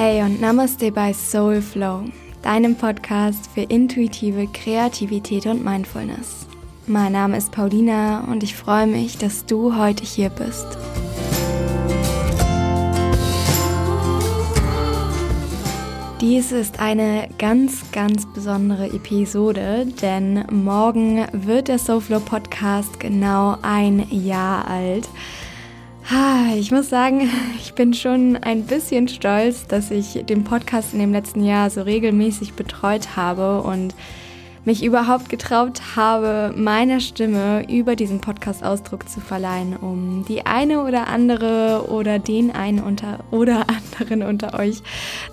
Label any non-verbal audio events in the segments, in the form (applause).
Hey und Namaste bei Soulflow, deinem Podcast für intuitive Kreativität und Mindfulness. Mein Name ist Paulina und ich freue mich, dass du heute hier bist. Dies ist eine ganz, ganz besondere Episode, denn morgen wird der Soulflow Podcast genau ein Jahr alt. Ich muss sagen, (laughs) ich bin schon ein bisschen stolz, dass ich den Podcast in dem letzten Jahr so regelmäßig betreut habe und mich überhaupt getraut habe, meiner Stimme über diesen Podcast Ausdruck zu verleihen, um die eine oder andere oder den einen unter oder (laughs) anderen unter euch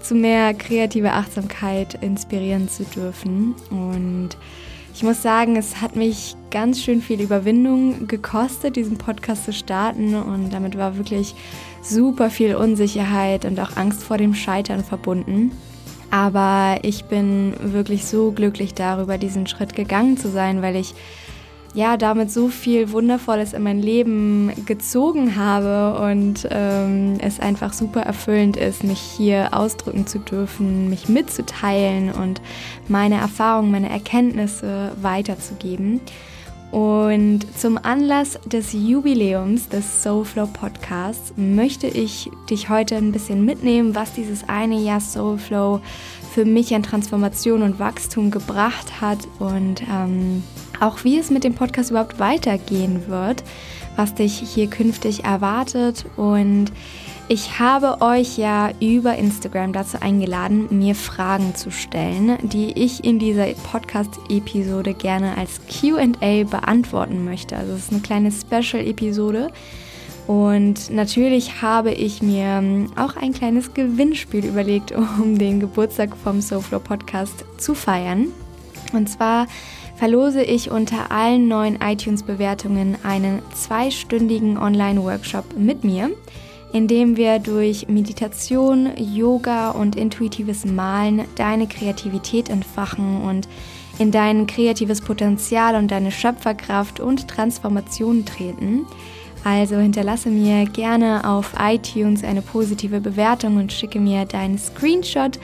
zu mehr kreative Achtsamkeit inspirieren zu dürfen. Und ich muss sagen, es hat mich ganz schön viel Überwindung gekostet, diesen Podcast zu starten und damit war wirklich super viel Unsicherheit und auch Angst vor dem Scheitern verbunden. Aber ich bin wirklich so glücklich darüber, diesen Schritt gegangen zu sein, weil ich ja damit so viel Wundervolles in mein Leben gezogen habe und ähm, es einfach super erfüllend ist, mich hier ausdrücken zu dürfen, mich mitzuteilen und meine Erfahrungen, meine Erkenntnisse weiterzugeben. Und zum Anlass des Jubiläums des Soulflow Podcasts möchte ich dich heute ein bisschen mitnehmen, was dieses eine Jahr Soulflow für mich an Transformation und Wachstum gebracht hat und ähm, auch wie es mit dem Podcast überhaupt weitergehen wird, was dich hier künftig erwartet und ich habe euch ja über Instagram dazu eingeladen, mir Fragen zu stellen, die ich in dieser Podcast-Episode gerne als QA beantworten möchte. Also es ist eine kleine Special-Episode. Und natürlich habe ich mir auch ein kleines Gewinnspiel überlegt, (laughs) um den Geburtstag vom SoFlow Podcast zu feiern. Und zwar verlose ich unter allen neuen iTunes-Bewertungen einen zweistündigen Online-Workshop mit mir indem wir durch Meditation, Yoga und intuitives Malen deine Kreativität entfachen und in dein kreatives Potenzial und deine Schöpferkraft und Transformation treten. Also hinterlasse mir gerne auf iTunes eine positive Bewertung und schicke mir deinen Screenshot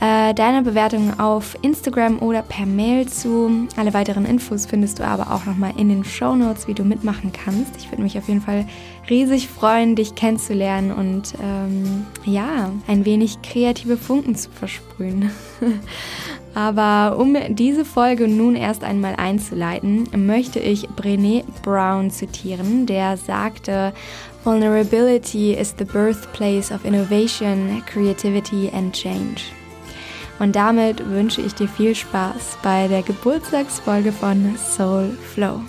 äh, deiner Bewertung auf Instagram oder per Mail zu. Alle weiteren Infos findest du aber auch nochmal in den Show Notes, wie du mitmachen kannst. Ich würde mich auf jeden Fall riesig freuen, dich kennenzulernen und ähm, ja, ein wenig kreative Funken zu versprühen. (laughs) Aber um diese Folge nun erst einmal einzuleiten, möchte ich Brené Brown zitieren, der sagte, Vulnerability is the birthplace of innovation, creativity and change. Und damit wünsche ich dir viel Spaß bei der Geburtstagsfolge von Soul Flow.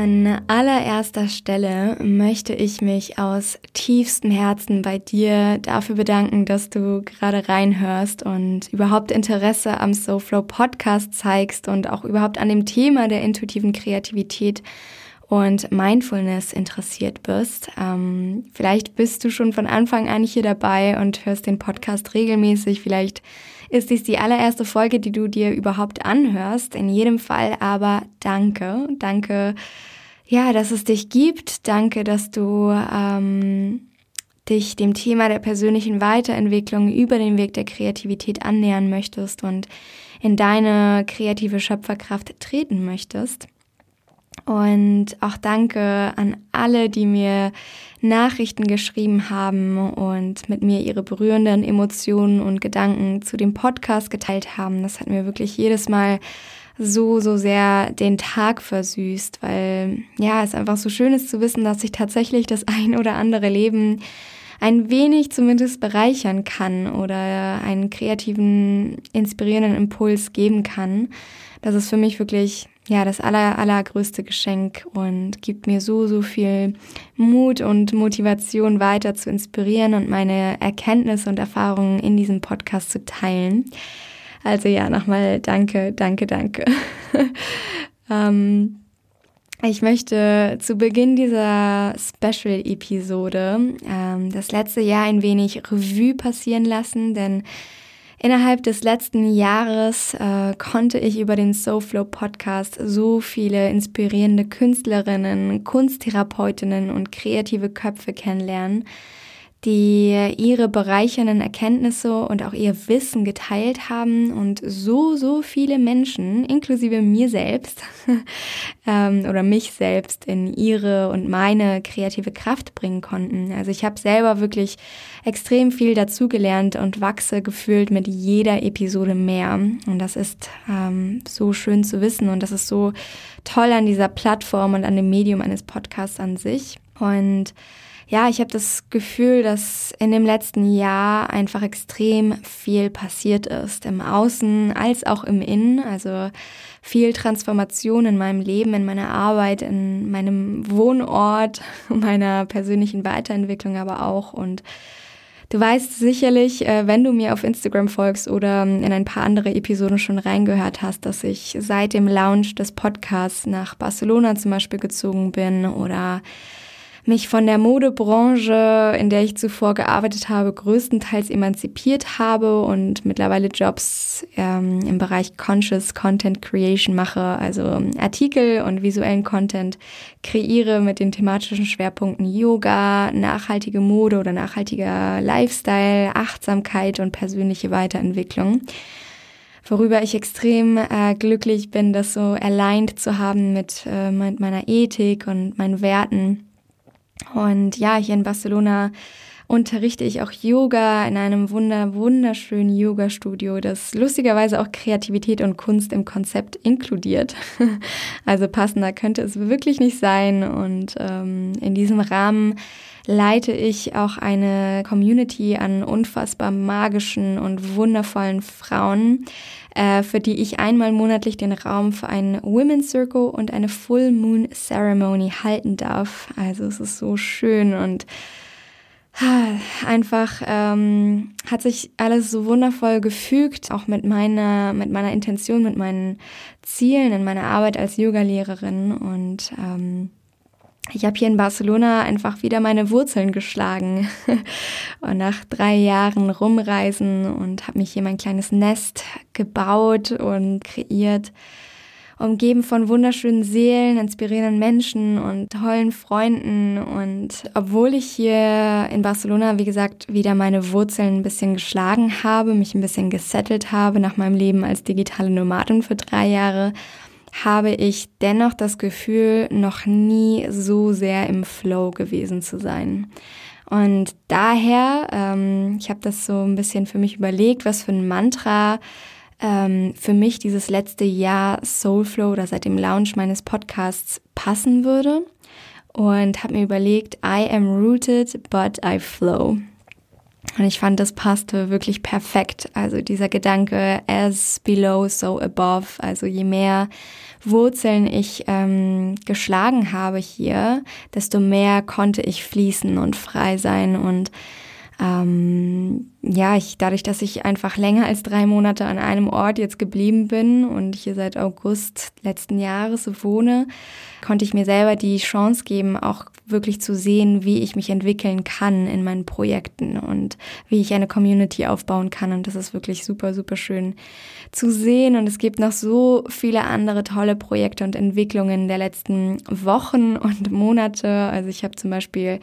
An allererster Stelle möchte ich mich aus tiefstem Herzen bei dir dafür bedanken, dass du gerade reinhörst und überhaupt Interesse am Soulflow Podcast zeigst und auch überhaupt an dem Thema der intuitiven Kreativität und Mindfulness interessiert bist. Ähm, vielleicht bist du schon von Anfang an hier dabei und hörst den Podcast regelmäßig. Vielleicht ist dies die allererste Folge, die du dir überhaupt anhörst. In jedem Fall aber danke. Danke, ja, dass es dich gibt. Danke, dass du ähm, dich dem Thema der persönlichen Weiterentwicklung über den Weg der Kreativität annähern möchtest und in deine kreative Schöpferkraft treten möchtest. Und auch danke an alle, die mir Nachrichten geschrieben haben und mit mir ihre berührenden Emotionen und Gedanken zu dem Podcast geteilt haben. Das hat mir wirklich jedes Mal so, so sehr den Tag versüßt, weil ja, es einfach so schön ist zu wissen, dass ich tatsächlich das ein oder andere Leben ein wenig zumindest bereichern kann oder einen kreativen, inspirierenden Impuls geben kann. Das ist für mich wirklich ja, das aller, allergrößte Geschenk und gibt mir so, so viel Mut und Motivation weiter zu inspirieren und meine Erkenntnisse und Erfahrungen in diesem Podcast zu teilen. Also ja, nochmal danke, danke, danke. (laughs) ähm, ich möchte zu Beginn dieser Special-Episode ähm, das letzte Jahr ein wenig Revue passieren lassen, denn Innerhalb des letzten Jahres äh, konnte ich über den SoFlow Podcast so viele inspirierende Künstlerinnen, Kunsttherapeutinnen und kreative Köpfe kennenlernen, die ihre bereichernden Erkenntnisse und auch ihr Wissen geteilt haben und so, so viele Menschen, inklusive mir selbst (laughs) ähm, oder mich selbst, in ihre und meine kreative Kraft bringen konnten. Also ich habe selber wirklich extrem viel dazugelernt und wachse gefühlt mit jeder Episode mehr. Und das ist ähm, so schön zu wissen und das ist so toll an dieser Plattform und an dem Medium eines Podcasts an sich. Und ja, ich habe das Gefühl, dass in dem letzten Jahr einfach extrem viel passiert ist, im Außen als auch im Innen. Also viel Transformation in meinem Leben, in meiner Arbeit, in meinem Wohnort, (laughs) meiner persönlichen Weiterentwicklung aber auch. Und du weißt sicherlich, äh, wenn du mir auf Instagram folgst oder in ein paar andere Episoden schon reingehört hast, dass ich seit dem Launch des Podcasts nach Barcelona zum Beispiel gezogen bin oder mich von der Modebranche, in der ich zuvor gearbeitet habe, größtenteils emanzipiert habe und mittlerweile Jobs ähm, im Bereich Conscious Content Creation mache, also Artikel und visuellen Content kreiere mit den thematischen Schwerpunkten Yoga, nachhaltige Mode oder nachhaltiger Lifestyle, Achtsamkeit und persönliche Weiterentwicklung worüber ich extrem äh, glücklich bin, das so aligned zu haben mit, äh, mit meiner Ethik und meinen Werten. Und ja, hier in Barcelona unterrichte ich auch Yoga in einem wunder, wunderschönen Yoga-Studio, das lustigerweise auch Kreativität und Kunst im Konzept inkludiert. (laughs) Also passender könnte es wirklich nicht sein. Und ähm, in diesem Rahmen leite ich auch eine Community an unfassbar magischen und wundervollen Frauen, äh, für die ich einmal monatlich den Raum für einen Women's Circle und eine Full Moon Ceremony halten darf. Also es ist so schön und einfach ähm, hat sich alles so wundervoll gefügt, auch mit meiner, mit meiner Intention, mit meinen Zielen in meiner Arbeit als Yogalehrerin und ähm, ich habe hier in Barcelona einfach wieder meine Wurzeln geschlagen (laughs) und nach drei Jahren rumreisen und habe mich hier mein kleines Nest gebaut und kreiert, umgeben von wunderschönen Seelen, inspirierenden Menschen und tollen Freunden. Und obwohl ich hier in Barcelona, wie gesagt, wieder meine Wurzeln ein bisschen geschlagen habe, mich ein bisschen gesettelt habe nach meinem Leben als digitale Nomadin für drei Jahre, habe ich dennoch das Gefühl, noch nie so sehr im Flow gewesen zu sein. Und daher, ähm, ich habe das so ein bisschen für mich überlegt, was für ein Mantra ähm, für mich dieses letzte Jahr Soulflow oder seit dem Launch meines Podcasts passen würde. Und habe mir überlegt, I am rooted, but I flow. Und ich fand, das passte wirklich perfekt. Also dieser Gedanke, as below, so above. Also je mehr Wurzeln ich ähm, geschlagen habe hier, desto mehr konnte ich fließen und frei sein und ähm, ja, ich, dadurch, dass ich einfach länger als drei Monate an einem Ort jetzt geblieben bin und hier seit August letzten Jahres wohne, konnte ich mir selber die Chance geben, auch wirklich zu sehen, wie ich mich entwickeln kann in meinen Projekten und wie ich eine Community aufbauen kann. Und das ist wirklich super, super schön zu sehen. Und es gibt noch so viele andere tolle Projekte und Entwicklungen der letzten Wochen und Monate. Also ich habe zum Beispiel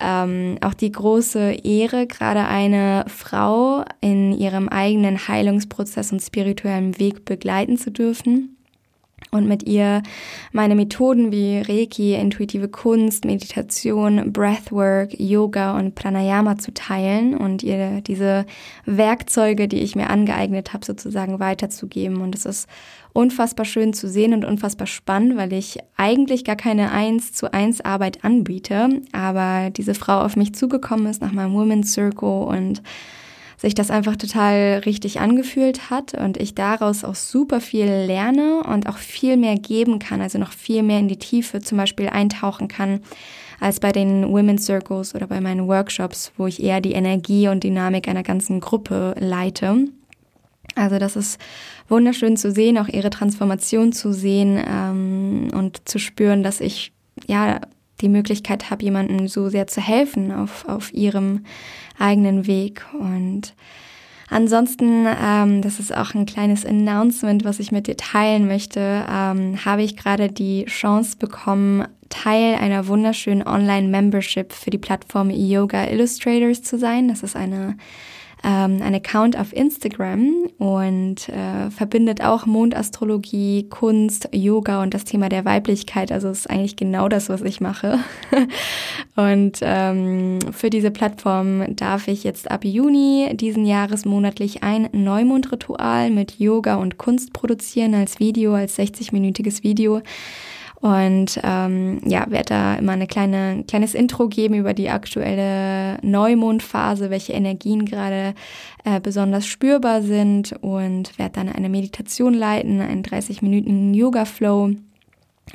ähm, auch die große Ehre, gerade eine Frau in ihrem eigenen Heilungsprozess und spirituellen Weg begleiten zu dürfen und mit ihr meine Methoden wie Reiki, intuitive Kunst, Meditation, Breathwork, Yoga und Pranayama zu teilen und ihr diese Werkzeuge, die ich mir angeeignet habe, sozusagen weiterzugeben. Und es ist unfassbar schön zu sehen und unfassbar spannend, weil ich eigentlich gar keine eins zu eins Arbeit anbiete, aber diese Frau auf mich zugekommen ist nach meinem Women's Circle und sich das einfach total richtig angefühlt hat und ich daraus auch super viel lerne und auch viel mehr geben kann, also noch viel mehr in die Tiefe zum Beispiel eintauchen kann als bei den Women's Circles oder bei meinen Workshops, wo ich eher die Energie und Dynamik einer ganzen Gruppe leite. Also das ist wunderschön zu sehen, auch ihre Transformation zu sehen ähm, und zu spüren, dass ich ja die Möglichkeit habe, jemandem so sehr zu helfen auf, auf ihrem eigenen Weg. Und Ansonsten, ähm, das ist auch ein kleines Announcement, was ich mit dir teilen möchte, ähm, habe ich gerade die Chance bekommen, Teil einer wunderschönen Online-Membership für die Plattform Yoga Illustrators zu sein. Das ist eine ähm, ein Account auf Instagram und äh, verbindet auch Mondastrologie, Kunst, Yoga und das Thema der Weiblichkeit. Also ist eigentlich genau das, was ich mache. (laughs) und ähm, für diese Plattform darf ich jetzt ab Juni diesen Jahres monatlich ein Neumondritual mit Yoga und Kunst produzieren als Video, als 60-minütiges Video. Und ähm, ja, werde da immer eine kleine kleines Intro geben über die aktuelle Neumondphase, welche Energien gerade äh, besonders spürbar sind. Und werde dann eine Meditation leiten, einen 30 Minuten Yoga Flow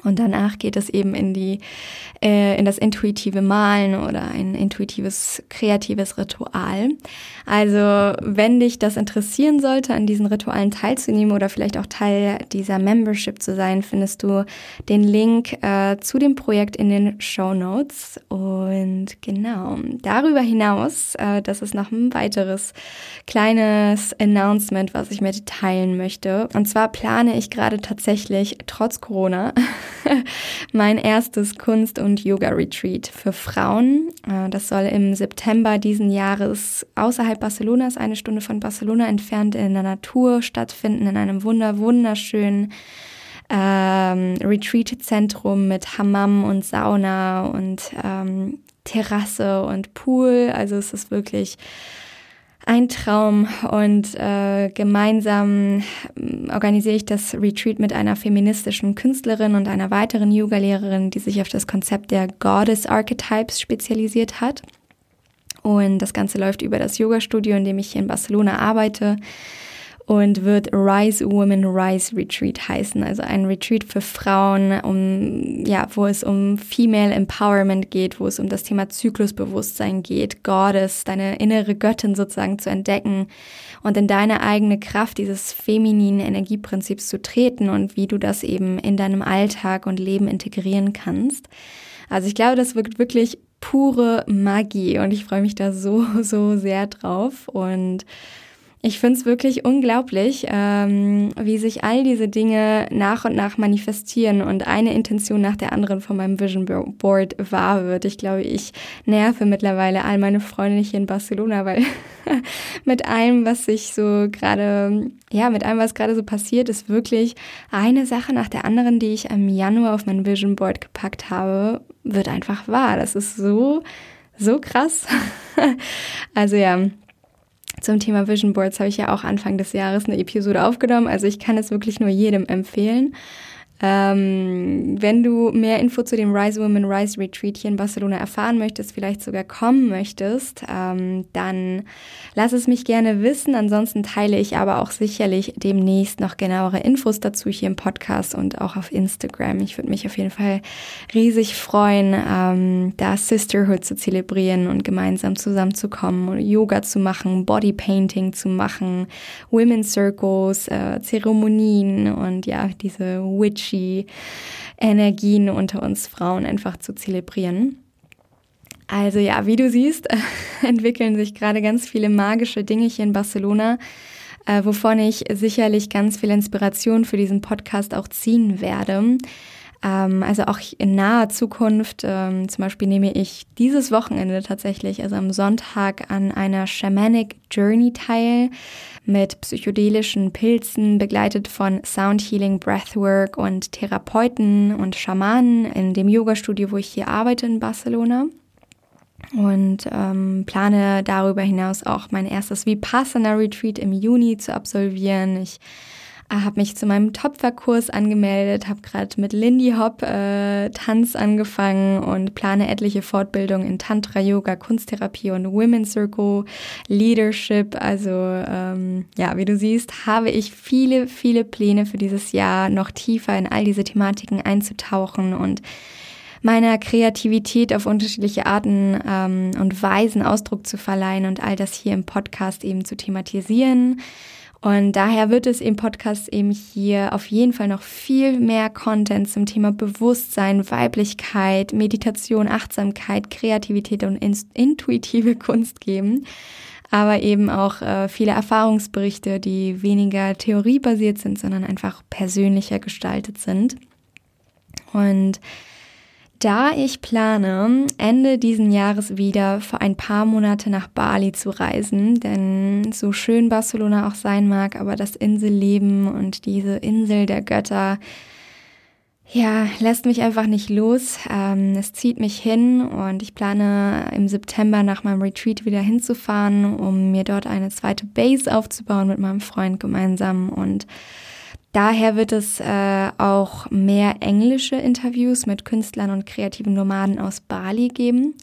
und danach geht es eben in die, äh, in das intuitive Malen oder ein intuitives, kreatives Ritual. Also, wenn dich das interessieren sollte, an diesen Ritualen teilzunehmen oder vielleicht auch Teil dieser Membership zu sein, findest du den Link äh, zu dem Projekt in den Show Notes. Und genau, darüber hinaus, äh, das ist noch ein weiteres kleines Announcement, was ich mit teilen möchte. Und zwar plane ich gerade tatsächlich, trotz Corona, (laughs) (laughs) mein erstes Kunst- und Yoga-Retreat für Frauen. Äh, das soll im September diesen Jahres außerhalb Barcelonas, eine Stunde von Barcelona entfernt, in der Natur stattfinden, in einem wunder wunderschönen ähm, Retreat-Zentrum mit Hammam und Sauna und ähm, Terrasse und Pool. Also es ist wirklich ein Traum und äh, gemeinsam ähm, organisiere ich das Retreat mit einer feministischen Künstlerin und einer weiteren Yoga-Lehrerin, die sich auf das Konzept der Goddess Archetypes spezialisiert hat. Und das Ganze läuft über das Yoga-Studio, in dem ich hier in Barcelona arbeite und wird Rise Women Rise Retreat heißen. Also ein Retreat für Frauen, um, ja, wo es um Female Empowerment geht, wo es um das Thema Zyklusbewusstsein geht, Goddess, deine innere Göttin sozusagen zu entdecken und in deine eigene Kraft dieses femininen Energieprinzips zu treten und wie du das eben in deinem Alltag und Leben integrieren kannst. Also ich glaube, das wird wirklich pure Magie und ich freue mich da so, so sehr drauf und ich finde es wirklich unglaublich, ähm, wie sich all diese Dinge nach und nach manifestieren und eine Intention nach der anderen von meinem Vision Board wahr wird. Ich glaube, ich nerve mittlerweile all meine Freunde hier in Barcelona, weil (laughs) mit allem, was sich so gerade, ja, mit allem, was gerade so passiert, ist wirklich eine Sache nach der anderen, die ich im Januar auf mein Vision Board gepackt habe, wird einfach wahr. Das ist so, so krass. (laughs) also ja, zum Thema Vision Boards habe ich ja auch Anfang des Jahres eine Episode aufgenommen. Also ich kann es wirklich nur jedem empfehlen. Ähm, wenn du mehr Info zu dem Rise Women Rise Retreat hier in Barcelona erfahren möchtest, vielleicht sogar kommen möchtest, ähm, dann lass es mich gerne wissen. Ansonsten teile ich aber auch sicherlich demnächst noch genauere Infos dazu hier im Podcast und auch auf Instagram. Ich würde mich auf jeden Fall riesig freuen, ähm, da Sisterhood zu zelebrieren und gemeinsam zusammenzukommen Yoga zu machen, Bodypainting zu machen, Women's Circles, äh, Zeremonien und ja, diese Witch Energien unter uns Frauen einfach zu zelebrieren. Also ja, wie du siehst, (laughs) entwickeln sich gerade ganz viele magische Dinge hier in Barcelona, äh, wovon ich sicherlich ganz viel Inspiration für diesen Podcast auch ziehen werde. Ähm, also auch in naher Zukunft, ähm, zum Beispiel nehme ich dieses Wochenende tatsächlich, also am Sonntag, an einer Shamanic Journey teil mit psychedelischen Pilzen, begleitet von Sound Healing, Breathwork und Therapeuten und Schamanen in dem Yoga-Studio, wo ich hier arbeite in Barcelona. Und ähm, plane darüber hinaus auch mein erstes Vipassana Retreat im Juni zu absolvieren. Ich habe mich zu meinem Topferkurs angemeldet, habe gerade mit Lindy Hop äh, Tanz angefangen und plane etliche Fortbildungen in Tantra, Yoga, Kunsttherapie und Women's Circle, Leadership. Also ähm, ja, wie du siehst, habe ich viele, viele Pläne für dieses Jahr, noch tiefer in all diese Thematiken einzutauchen und meiner Kreativität auf unterschiedliche Arten ähm, und Weisen Ausdruck zu verleihen und all das hier im Podcast eben zu thematisieren. Und daher wird es im Podcast eben hier auf jeden Fall noch viel mehr Content zum Thema Bewusstsein, Weiblichkeit, Meditation, Achtsamkeit, Kreativität und intuitive Kunst geben. aber eben auch äh, viele Erfahrungsberichte, die weniger theoriebasiert sind, sondern einfach persönlicher gestaltet sind. Und da ich plane, Ende diesen Jahres wieder für ein paar Monate nach Bali zu reisen, denn so schön Barcelona auch sein mag, aber das Inselleben und diese Insel der Götter, ja, lässt mich einfach nicht los. Ähm, es zieht mich hin und ich plane im September nach meinem Retreat wieder hinzufahren, um mir dort eine zweite Base aufzubauen mit meinem Freund gemeinsam und Daher wird es äh, auch mehr englische Interviews mit Künstlern und kreativen Nomaden aus Bali geben.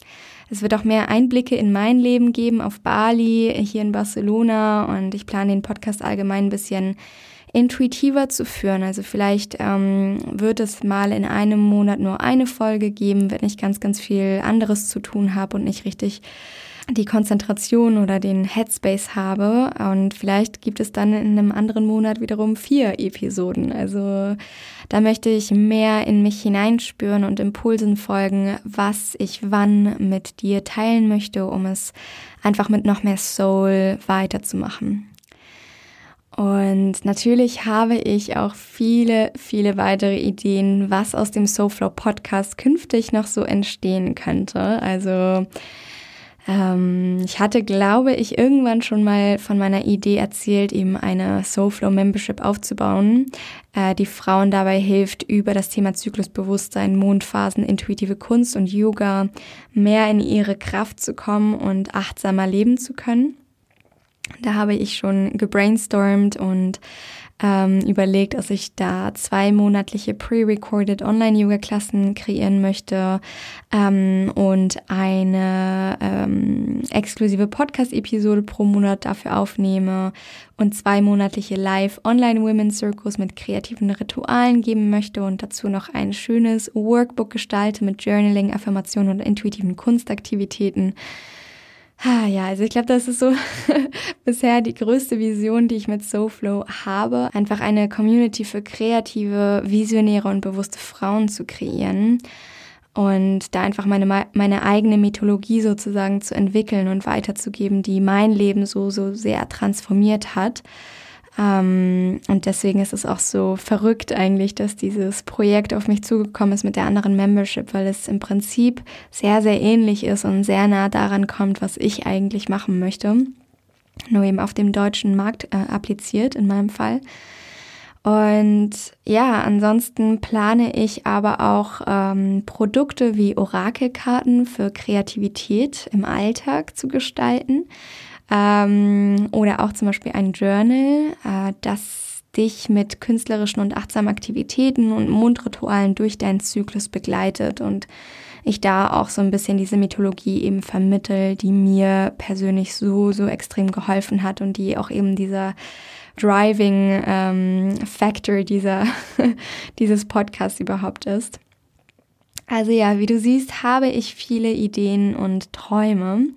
Es wird auch mehr Einblicke in mein Leben geben auf Bali, hier in Barcelona und ich plane den Podcast allgemein ein bisschen intuitiver zu führen. Also vielleicht ähm, wird es mal in einem Monat nur eine Folge geben, wenn ich ganz, ganz viel anderes zu tun habe und nicht richtig die Konzentration oder den Headspace habe. Und vielleicht gibt es dann in einem anderen Monat wiederum vier Episoden. Also da möchte ich mehr in mich hineinspüren und Impulsen folgen, was ich wann mit dir teilen möchte, um es einfach mit noch mehr Soul weiterzumachen. Und natürlich habe ich auch viele, viele weitere Ideen, was aus dem Soulflow Podcast künftig noch so entstehen könnte. Also ähm, ich hatte, glaube ich, irgendwann schon mal von meiner Idee erzählt, eben eine Soulflow Membership aufzubauen, äh, die Frauen dabei hilft, über das Thema Zyklusbewusstsein, Mondphasen, intuitive Kunst und Yoga mehr in ihre Kraft zu kommen und achtsamer leben zu können. Da habe ich schon gebrainstormt und ähm, überlegt, dass ich da zwei monatliche pre-recorded Online-Yoga-Klassen kreieren möchte ähm, und eine ähm, exklusive Podcast-Episode pro Monat dafür aufnehme und zwei monatliche Live-Online-Women's-Circles mit kreativen Ritualen geben möchte und dazu noch ein schönes Workbook gestalte mit Journaling, Affirmationen und intuitiven Kunstaktivitäten. Ha, ja, also ich glaube, das ist so (laughs) bisher die größte Vision, die ich mit SoFlow habe, einfach eine Community für kreative, visionäre und bewusste Frauen zu kreieren und da einfach meine, meine eigene Mythologie sozusagen zu entwickeln und weiterzugeben, die mein Leben so, so sehr transformiert hat. Ähm, und deswegen ist es auch so verrückt eigentlich, dass dieses Projekt auf mich zugekommen ist mit der anderen Membership, weil es im Prinzip sehr, sehr ähnlich ist und sehr nah daran kommt, was ich eigentlich machen möchte. Nur eben auf dem deutschen Markt äh, appliziert in meinem Fall. Und ja, ansonsten plane ich aber auch ähm, Produkte wie Orakelkarten für Kreativität im Alltag zu gestalten. Ähm, oder auch zum Beispiel ein Journal, äh, das dich mit künstlerischen und achtsamen Aktivitäten und Mundritualen durch deinen Zyklus begleitet und ich da auch so ein bisschen diese Mythologie eben vermittel, die mir persönlich so, so extrem geholfen hat und die auch eben dieser Driving ähm, Factor dieser, (laughs) dieses Podcasts überhaupt ist. Also ja, wie du siehst, habe ich viele Ideen und Träume.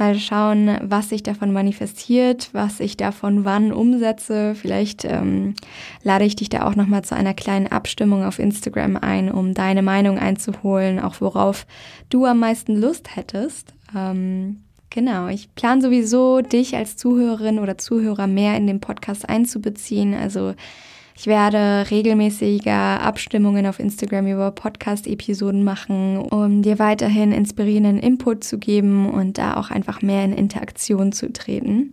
Mal schauen, was sich davon manifestiert, was ich davon wann umsetze. Vielleicht ähm, lade ich dich da auch nochmal zu einer kleinen Abstimmung auf Instagram ein, um deine Meinung einzuholen, auch worauf du am meisten Lust hättest. Ähm, Genau, ich plane sowieso, dich als Zuhörerin oder Zuhörer mehr in den Podcast einzubeziehen. Also ich werde regelmäßiger Abstimmungen auf Instagram über Podcast-Episoden machen, um dir weiterhin inspirierenden Input zu geben und da auch einfach mehr in Interaktion zu treten.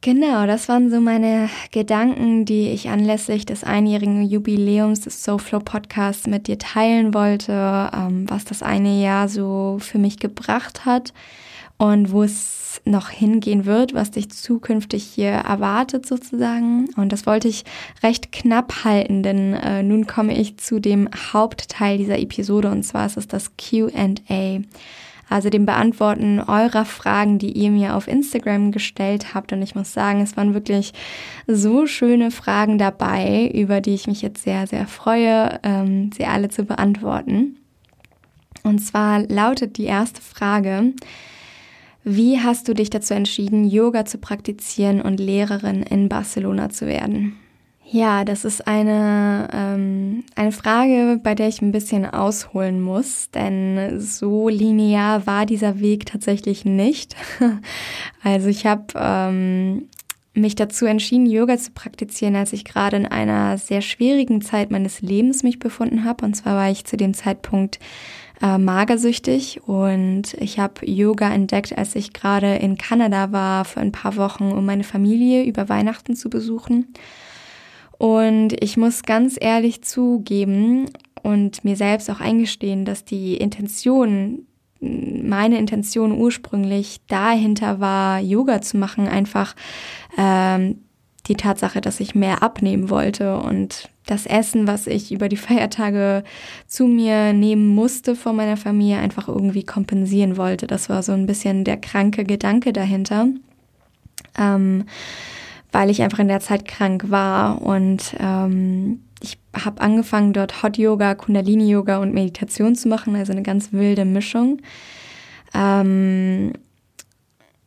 Genau, das waren so meine Gedanken, die ich anlässlich des einjährigen Jubiläums des SoFlow Podcasts mit dir teilen wollte, ähm, was das eine Jahr so für mich gebracht hat und wo es noch hingehen wird, was dich zukünftig hier erwartet sozusagen. Und das wollte ich recht knapp halten, denn äh, nun komme ich zu dem Hauptteil dieser Episode und zwar ist es das QA. Also dem Beantworten eurer Fragen, die ihr mir auf Instagram gestellt habt. Und ich muss sagen, es waren wirklich so schöne Fragen dabei, über die ich mich jetzt sehr, sehr freue, ähm, sie alle zu beantworten. Und zwar lautet die erste Frage, wie hast du dich dazu entschieden, Yoga zu praktizieren und Lehrerin in Barcelona zu werden? Ja, das ist eine, ähm, eine Frage, bei der ich ein bisschen ausholen muss, denn so linear war dieser Weg tatsächlich nicht. (laughs) Also ich habe ähm, mich dazu entschieden, Yoga zu praktizieren, als ich gerade in einer sehr schwierigen Zeit meines Lebens mich befunden habe. Und zwar war ich zu dem Zeitpunkt äh, magersüchtig und ich habe Yoga entdeckt, als ich gerade in Kanada war für ein paar Wochen, um meine Familie über Weihnachten zu besuchen. Und ich muss ganz ehrlich zugeben und mir selbst auch eingestehen, dass die Intention, meine Intention ursprünglich dahinter war, Yoga zu machen, einfach ähm, die Tatsache, dass ich mehr abnehmen wollte und das Essen, was ich über die Feiertage zu mir nehmen musste von meiner Familie, einfach irgendwie kompensieren wollte. Das war so ein bisschen der kranke Gedanke dahinter. Ähm, weil ich einfach in der Zeit krank war und ähm, ich habe angefangen, dort Hot Yoga, Kundalini Yoga und Meditation zu machen, also eine ganz wilde Mischung. Ähm,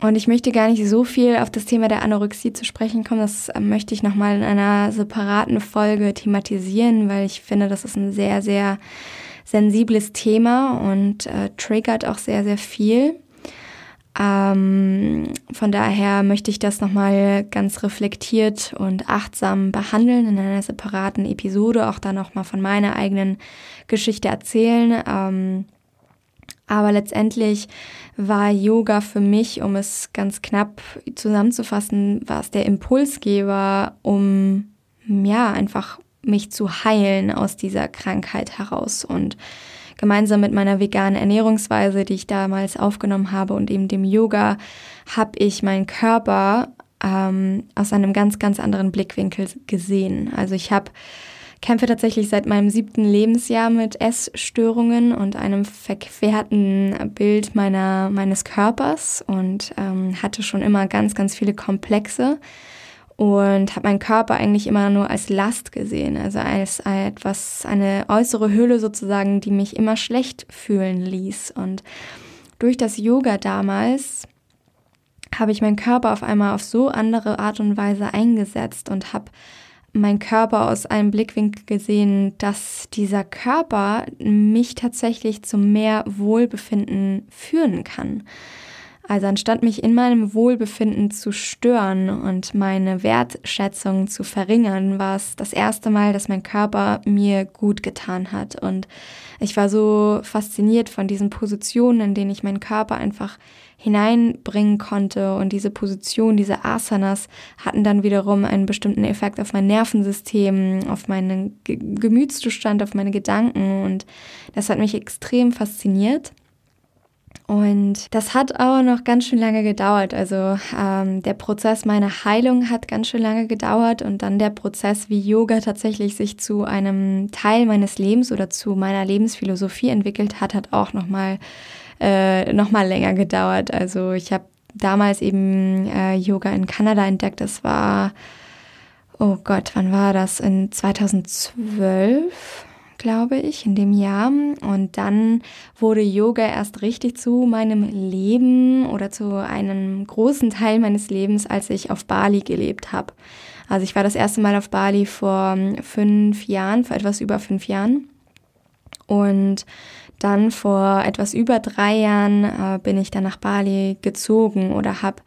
und ich möchte gar nicht so viel auf das Thema der Anorexie zu sprechen kommen. Das äh, möchte ich nochmal in einer separaten Folge thematisieren, weil ich finde, das ist ein sehr, sehr sensibles Thema und äh, triggert auch sehr, sehr viel. Ähm, von daher möchte ich das nochmal ganz reflektiert und achtsam behandeln in einer separaten Episode, auch dann nochmal von meiner eigenen Geschichte erzählen. Ähm, aber letztendlich war Yoga für mich, um es ganz knapp zusammenzufassen, war es der Impulsgeber, um ja einfach mich zu heilen aus dieser Krankheit heraus und gemeinsam mit meiner veganen Ernährungsweise, die ich damals aufgenommen habe und eben dem Yoga, habe ich meinen Körper ähm, aus einem ganz, ganz anderen Blickwinkel gesehen. Also ich habe kämpfe tatsächlich seit meinem siebten Lebensjahr mit Essstörungen und einem verquerten Bild meiner, meines Körpers und ähm, hatte schon immer ganz, ganz viele Komplexe und habe meinen Körper eigentlich immer nur als Last gesehen, also als etwas, eine äußere Hülle sozusagen, die mich immer schlecht fühlen ließ. Und durch das Yoga damals habe ich meinen Körper auf einmal auf so andere Art und Weise eingesetzt und habe mein Körper aus einem Blickwinkel gesehen, dass dieser Körper mich tatsächlich zu mehr Wohlbefinden führen kann. Also anstatt mich in meinem Wohlbefinden zu stören und meine Wertschätzung zu verringern, war es das erste Mal, dass mein Körper mir gut getan hat. Und ich war so fasziniert von diesen Positionen, in denen ich meinen Körper einfach hineinbringen konnte. Und diese Position, diese Asanas hatten dann wiederum einen bestimmten Effekt auf mein Nervensystem, auf meinen Gemütszustand, auf meine Gedanken. Und das hat mich extrem fasziniert. Und das hat aber noch ganz schön lange gedauert. Also ähm, der Prozess meiner Heilung hat ganz schön lange gedauert und dann der Prozess, wie Yoga tatsächlich sich zu einem Teil meines Lebens oder zu meiner Lebensphilosophie entwickelt hat, hat auch noch mal äh, noch mal länger gedauert. Also ich habe damals eben äh, Yoga in Kanada entdeckt. Das war oh Gott, wann war das? In 2012 glaube ich, in dem Jahr. Und dann wurde Yoga erst richtig zu meinem Leben oder zu einem großen Teil meines Lebens, als ich auf Bali gelebt habe. Also ich war das erste Mal auf Bali vor fünf Jahren, vor etwas über fünf Jahren. Und dann vor etwas über drei Jahren äh, bin ich dann nach Bali gezogen oder habe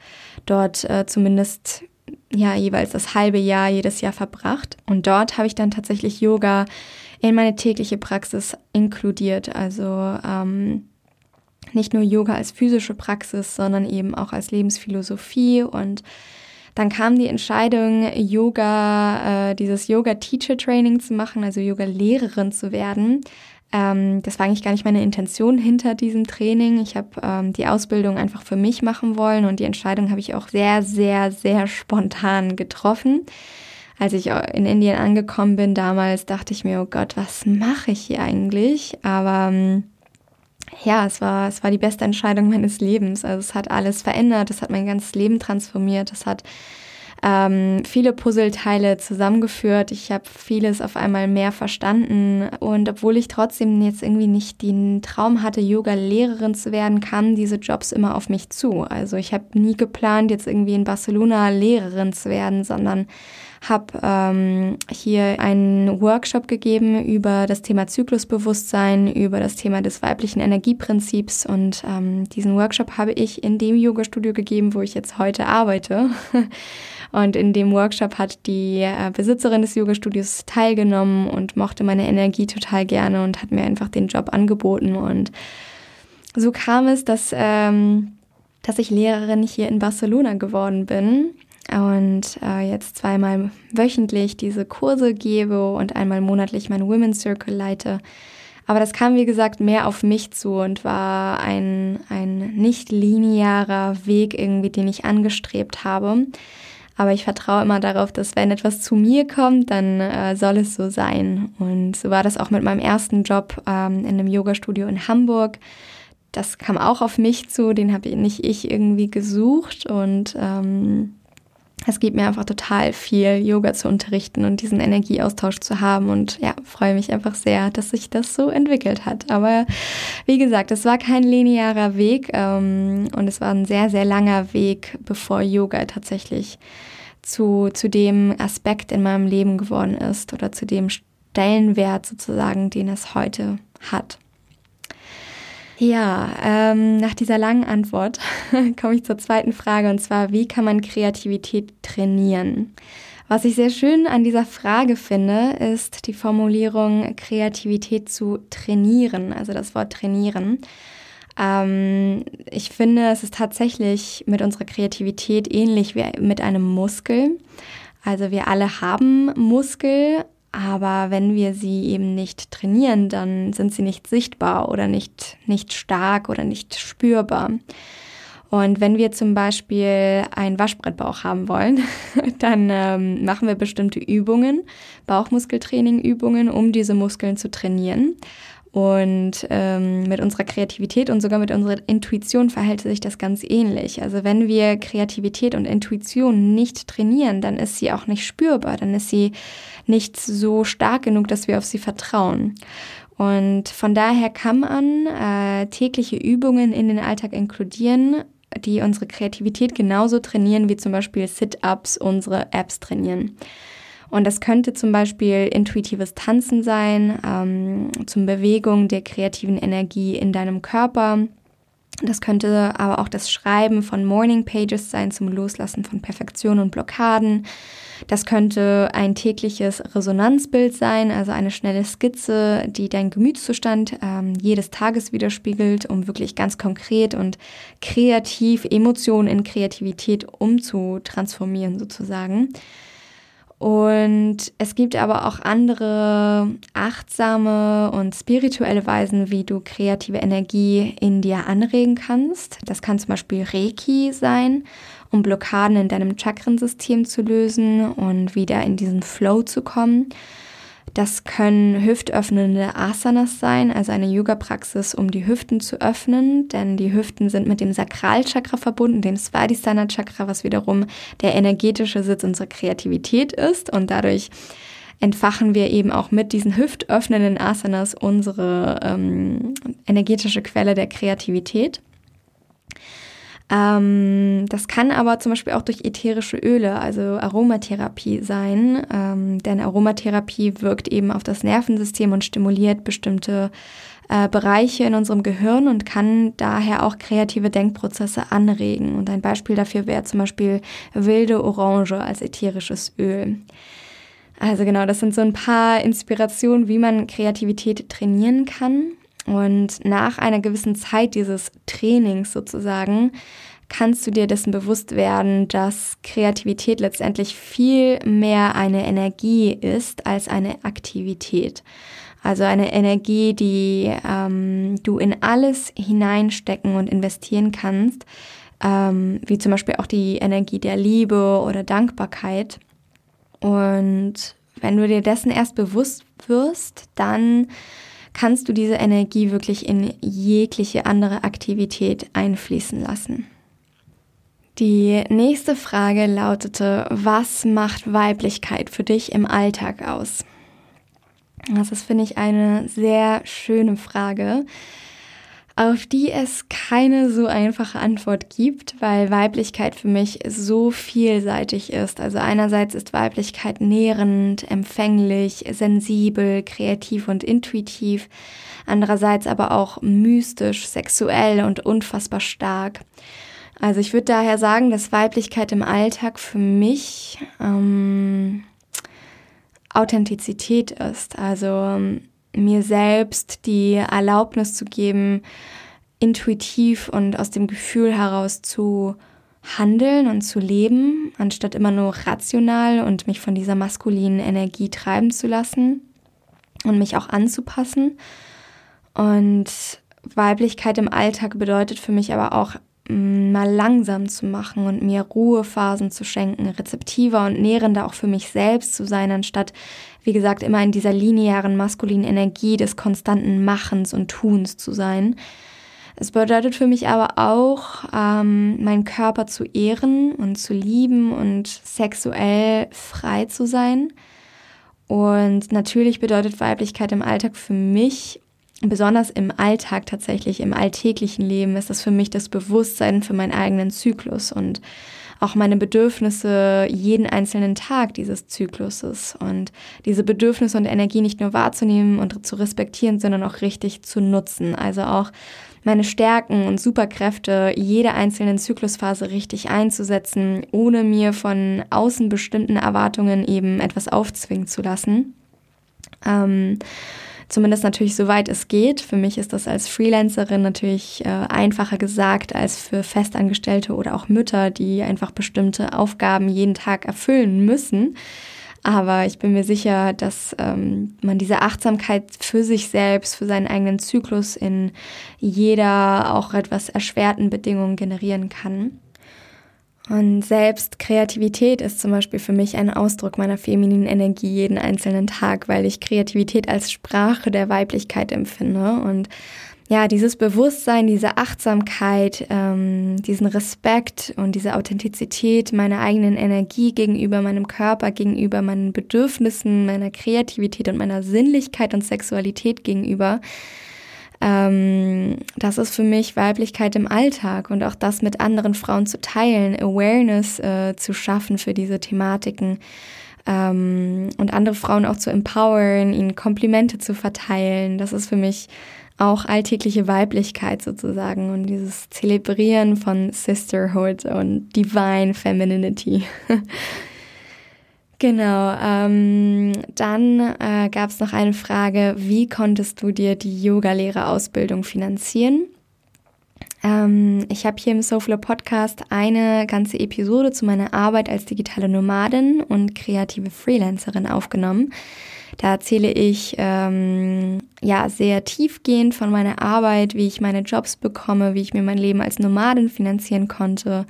dort äh, zumindest ja jeweils das halbe Jahr jedes Jahr verbracht. Und dort habe ich dann tatsächlich Yoga in meine tägliche Praxis inkludiert. Also ähm, nicht nur Yoga als physische Praxis, sondern eben auch als Lebensphilosophie. Und dann kam die Entscheidung, Yoga, äh, dieses Yoga-Teacher-Training zu machen, also Yoga-Lehrerin zu werden. Ähm, das war eigentlich gar nicht meine Intention hinter diesem Training. Ich habe ähm, die Ausbildung einfach für mich machen wollen und die Entscheidung habe ich auch sehr, sehr, sehr spontan getroffen als ich in Indien angekommen bin damals, dachte ich mir, oh Gott, was mache ich hier eigentlich? Aber ähm, ja, es war, es war die beste Entscheidung meines Lebens. Also es hat alles verändert, es hat mein ganzes Leben transformiert, es hat ähm, viele Puzzleteile zusammengeführt. Ich habe vieles auf einmal mehr verstanden. Und obwohl ich trotzdem jetzt irgendwie nicht den Traum hatte, Yoga-Lehrerin zu werden, kamen diese Jobs immer auf mich zu. Also ich habe nie geplant, jetzt irgendwie in Barcelona Lehrerin zu werden, sondern habe ähm, hier einen Workshop gegeben über das Thema Zyklusbewusstsein, über das Thema des weiblichen Energieprinzips und ähm, diesen Workshop habe ich in dem Yoga-Studio gegeben, wo ich jetzt heute arbeite. (laughs) Und in dem Workshop hat die äh, Besitzerin des Yoga-Studios teilgenommen und mochte meine Energie total gerne und hat mir einfach den Job angeboten. Und so kam es, dass, ähm, dass ich Lehrerin hier in Barcelona geworden bin und äh, jetzt zweimal wöchentlich diese Kurse gebe und einmal monatlich meinen Women's Circle leite. Aber das kam, wie gesagt, mehr auf mich zu und war ein, ein nicht linearer Weg irgendwie, den ich angestrebt habe. Aber ich vertraue immer darauf, dass wenn etwas zu mir kommt, dann äh, soll es so sein. Und so war das auch mit meinem ersten Job ähm, in einem Yoga-Studio in Hamburg. Das kam auch auf mich zu, den habe nicht ich irgendwie gesucht. Und ähm, es gibt mir einfach total viel, Yoga zu unterrichten und diesen Energieaustausch zu haben. Und ja, freue mich einfach sehr, dass sich das so entwickelt hat. Aber wie gesagt, es war kein linearer Weg ähm, und es war ein sehr, sehr langer Weg, bevor Yoga tatsächlich zu, zu dem Aspekt in meinem Leben geworden ist oder zu dem Stellenwert sozusagen, den es heute hat. Ja, ähm, nach dieser langen Antwort (laughs) komme ich zur zweiten Frage und zwar, wie kann man Kreativität trainieren? Was ich sehr schön an dieser Frage finde, ist die Formulierung Kreativität zu trainieren, also das Wort trainieren. Ähm, ich finde, es ist tatsächlich mit unserer Kreativität ähnlich wie mit einem Muskel. Also wir alle haben Muskel, aber wenn wir sie eben nicht trainieren, dann sind sie nicht sichtbar oder nicht, nicht stark oder nicht spürbar. Und wenn wir zum Beispiel einen Waschbrettbauch haben wollen, (laughs) dann ähm, machen wir bestimmte Übungen, Bauchmuskeltraining-Übungen, um diese Muskeln zu trainieren. Und ähm, mit unserer Kreativität und sogar mit unserer Intuition verhält sich das ganz ähnlich. Also wenn wir Kreativität und Intuition nicht trainieren, dann ist sie auch nicht spürbar, dann ist sie nicht so stark genug, dass wir auf sie vertrauen. Und von daher kann man äh, tägliche Übungen in den Alltag inkludieren, die unsere Kreativität genauso trainieren wie zum Beispiel Sit-ups unsere Apps trainieren. Und das könnte zum Beispiel intuitives Tanzen sein, ähm, zum Bewegung der kreativen Energie in deinem Körper. Das könnte aber auch das Schreiben von Morning Pages sein zum Loslassen von Perfektion und Blockaden. Das könnte ein tägliches Resonanzbild sein, also eine schnelle Skizze, die deinen Gemütszustand ähm, jedes Tages widerspiegelt, um wirklich ganz konkret und kreativ Emotionen in Kreativität umzutransformieren sozusagen. Und es gibt aber auch andere achtsame und spirituelle Weisen, wie du kreative Energie in dir anregen kannst. Das kann zum Beispiel Reiki sein, um Blockaden in deinem Chakrensystem zu lösen und wieder in diesen Flow zu kommen. Das können hüftöffnende Asanas sein, also eine Yoga-Praxis, um die Hüften zu öffnen, denn die Hüften sind mit dem Sakralchakra verbunden, dem Svadhisthana Chakra, was wiederum der energetische Sitz unserer Kreativität ist und dadurch entfachen wir eben auch mit diesen hüftöffnenden Asanas unsere ähm, energetische Quelle der Kreativität. Ähm, das kann aber zum Beispiel auch durch ätherische Öle, also Aromatherapie sein, ähm, denn Aromatherapie wirkt eben auf das Nervensystem und stimuliert bestimmte äh, Bereiche in unserem Gehirn und kann daher auch kreative Denkprozesse anregen. Und ein Beispiel dafür wäre zum Beispiel wilde Orange als ätherisches Öl. Also genau, das sind so ein paar Inspirationen, wie man Kreativität trainieren kann. Und nach einer gewissen Zeit dieses Trainings sozusagen kannst du dir dessen bewusst werden, dass Kreativität letztendlich viel mehr eine Energie ist als eine Aktivität. Also eine Energie, die ähm, du in alles hineinstecken und investieren kannst, ähm, wie zum Beispiel auch die Energie der Liebe oder Dankbarkeit. Und wenn du dir dessen erst bewusst wirst, dann kannst du diese Energie wirklich in jegliche andere Aktivität einfließen lassen. Die nächste Frage lautete, was macht Weiblichkeit für dich im Alltag aus? Das ist, finde ich, eine sehr schöne Frage, auf die es keine so einfache Antwort gibt, weil Weiblichkeit für mich so vielseitig ist. Also einerseits ist Weiblichkeit nährend, empfänglich, sensibel, kreativ und intuitiv, andererseits aber auch mystisch, sexuell und unfassbar stark. Also ich würde daher sagen, dass Weiblichkeit im Alltag für mich ähm, Authentizität ist. Also ähm, mir selbst die Erlaubnis zu geben, intuitiv und aus dem Gefühl heraus zu handeln und zu leben, anstatt immer nur rational und mich von dieser maskulinen Energie treiben zu lassen und mich auch anzupassen. Und Weiblichkeit im Alltag bedeutet für mich aber auch mal langsam zu machen und mir Ruhephasen zu schenken, rezeptiver und nährender auch für mich selbst zu sein, anstatt, wie gesagt, immer in dieser linearen maskulinen Energie des konstanten Machens und Tuns zu sein. Es bedeutet für mich aber auch, ähm, meinen Körper zu ehren und zu lieben und sexuell frei zu sein. Und natürlich bedeutet Weiblichkeit im Alltag für mich besonders im Alltag tatsächlich, im alltäglichen Leben, ist das für mich das Bewusstsein für meinen eigenen Zyklus und auch meine Bedürfnisse jeden einzelnen Tag dieses Zykluses und diese Bedürfnisse und Energie nicht nur wahrzunehmen und zu respektieren, sondern auch richtig zu nutzen. Also auch meine Stärken und Superkräfte jeder einzelnen Zyklusphase richtig einzusetzen, ohne mir von außen bestimmten Erwartungen eben etwas aufzwingen zu lassen. Ähm, Zumindest natürlich soweit es geht. Für mich ist das als Freelancerin natürlich äh, einfacher gesagt als für Festangestellte oder auch Mütter, die einfach bestimmte Aufgaben jeden Tag erfüllen müssen. Aber ich bin mir sicher, dass ähm, man diese Achtsamkeit für sich selbst, für seinen eigenen Zyklus in jeder auch etwas erschwerten Bedingung generieren kann. Und selbst Kreativität ist zum Beispiel für mich ein Ausdruck meiner femininen Energie jeden einzelnen Tag, weil ich Kreativität als Sprache der Weiblichkeit empfinde. Und ja, dieses Bewusstsein, diese Achtsamkeit, ähm, diesen Respekt und diese Authentizität meiner eigenen Energie gegenüber meinem Körper, gegenüber meinen Bedürfnissen, meiner Kreativität und meiner Sinnlichkeit und Sexualität gegenüber, ähm, das ist für mich Weiblichkeit im Alltag und auch das mit anderen Frauen zu teilen, Awareness äh, zu schaffen für diese Thematiken ähm, und andere Frauen auch zu empowern, ihnen Komplimente zu verteilen. Das ist für mich auch alltägliche Weiblichkeit sozusagen und dieses Zelebrieren von Sisterhood und Divine Femininity. (laughs) Genau, ähm, dann äh, gab es noch eine Frage, wie konntest du dir die Yogalehrerausbildung finanzieren? Ähm, ich habe hier im Soulflow Podcast eine ganze Episode zu meiner Arbeit als digitale Nomadin und kreative Freelancerin aufgenommen. Da erzähle ich ähm, ja sehr tiefgehend von meiner Arbeit, wie ich meine Jobs bekomme, wie ich mir mein Leben als Nomadin finanzieren konnte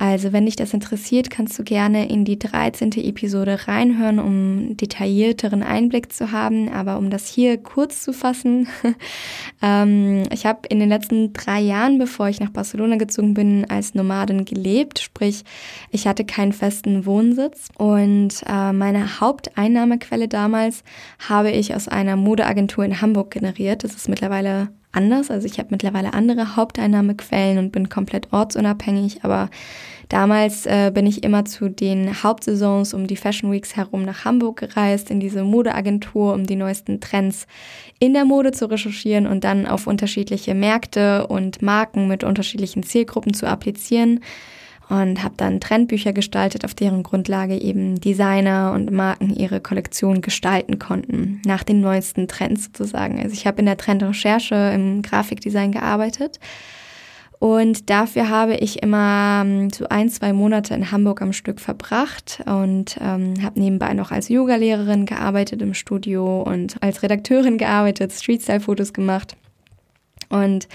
also, wenn dich das interessiert, kannst du gerne in die 13. Episode reinhören, um detaillierteren Einblick zu haben. Aber um das hier kurz zu fassen, (laughs) ähm, ich habe in den letzten drei Jahren, bevor ich nach Barcelona gezogen bin, als Nomadin gelebt. Sprich, ich hatte keinen festen Wohnsitz und äh, meine Haupteinnahmequelle damals habe ich aus einer Modeagentur in Hamburg generiert. Das ist mittlerweile anders. Also ich habe mittlerweile andere Haupteinnahmequellen und bin komplett ortsunabhängig, aber damals äh, bin ich immer zu den Hauptsaisons um die Fashion Weeks herum nach Hamburg gereist, in diese Modeagentur, um die neuesten Trends in der Mode zu recherchieren und dann auf unterschiedliche Märkte und Marken mit unterschiedlichen Zielgruppen zu applizieren und habe dann Trendbücher gestaltet, auf deren Grundlage eben Designer und Marken ihre Kollektion gestalten konnten, nach den neuesten Trends sozusagen. Also ich habe in der Trendrecherche im Grafikdesign gearbeitet und dafür habe ich immer ähm, so ein, zwei Monate in Hamburg am Stück verbracht und ähm, habe nebenbei noch als Yogalehrerin gearbeitet im Studio und als Redakteurin gearbeitet, Streetstyle-Fotos gemacht und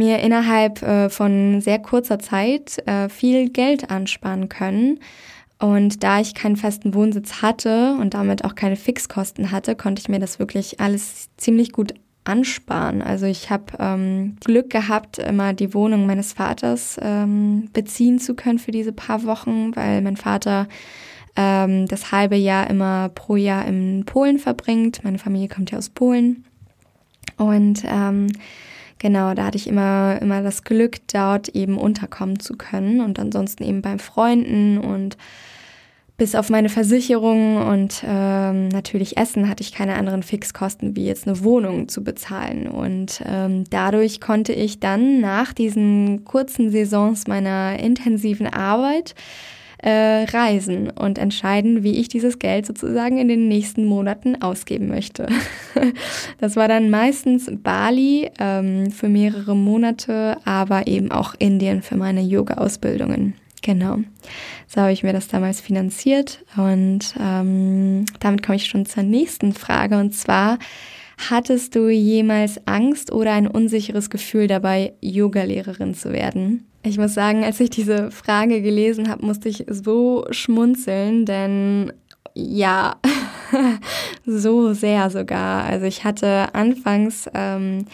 mir innerhalb äh, von sehr kurzer Zeit äh, viel Geld ansparen können. Und da ich keinen festen Wohnsitz hatte und damit auch keine Fixkosten hatte, konnte ich mir das wirklich alles ziemlich gut ansparen. Also ich habe ähm, Glück gehabt, immer die Wohnung meines Vaters ähm, beziehen zu können für diese paar Wochen, weil mein Vater ähm, das halbe Jahr immer pro Jahr in Polen verbringt. Meine Familie kommt ja aus Polen. Und ähm, genau, da hatte ich immer, immer das Glück, dort eben unterkommen zu können und ansonsten eben beim Freunden und bis auf meine Versicherung und ähm, natürlich Essen hatte ich keine anderen Fixkosten wie jetzt eine Wohnung zu bezahlen. Und ähm, dadurch konnte ich dann nach diesen kurzen Saisons meiner intensiven Arbeit äh, reisen und entscheiden, wie ich dieses Geld sozusagen in den nächsten Monaten ausgeben möchte. (laughs) das war dann meistens Bali ähm, für mehrere Monate, aber eben auch Indien für meine Yoga-Ausbildungen. Genau. So habe ich mir das damals finanziert und ähm, damit komme ich schon zur nächsten Frage und zwar, hattest du jemals Angst oder ein unsicheres Gefühl dabei, Yogalehrerin zu werden? Ich muss sagen, als ich diese Frage gelesen habe, musste ich so schmunzeln, denn ja, (laughs) so sehr sogar. Also ich hatte anfangs ähm,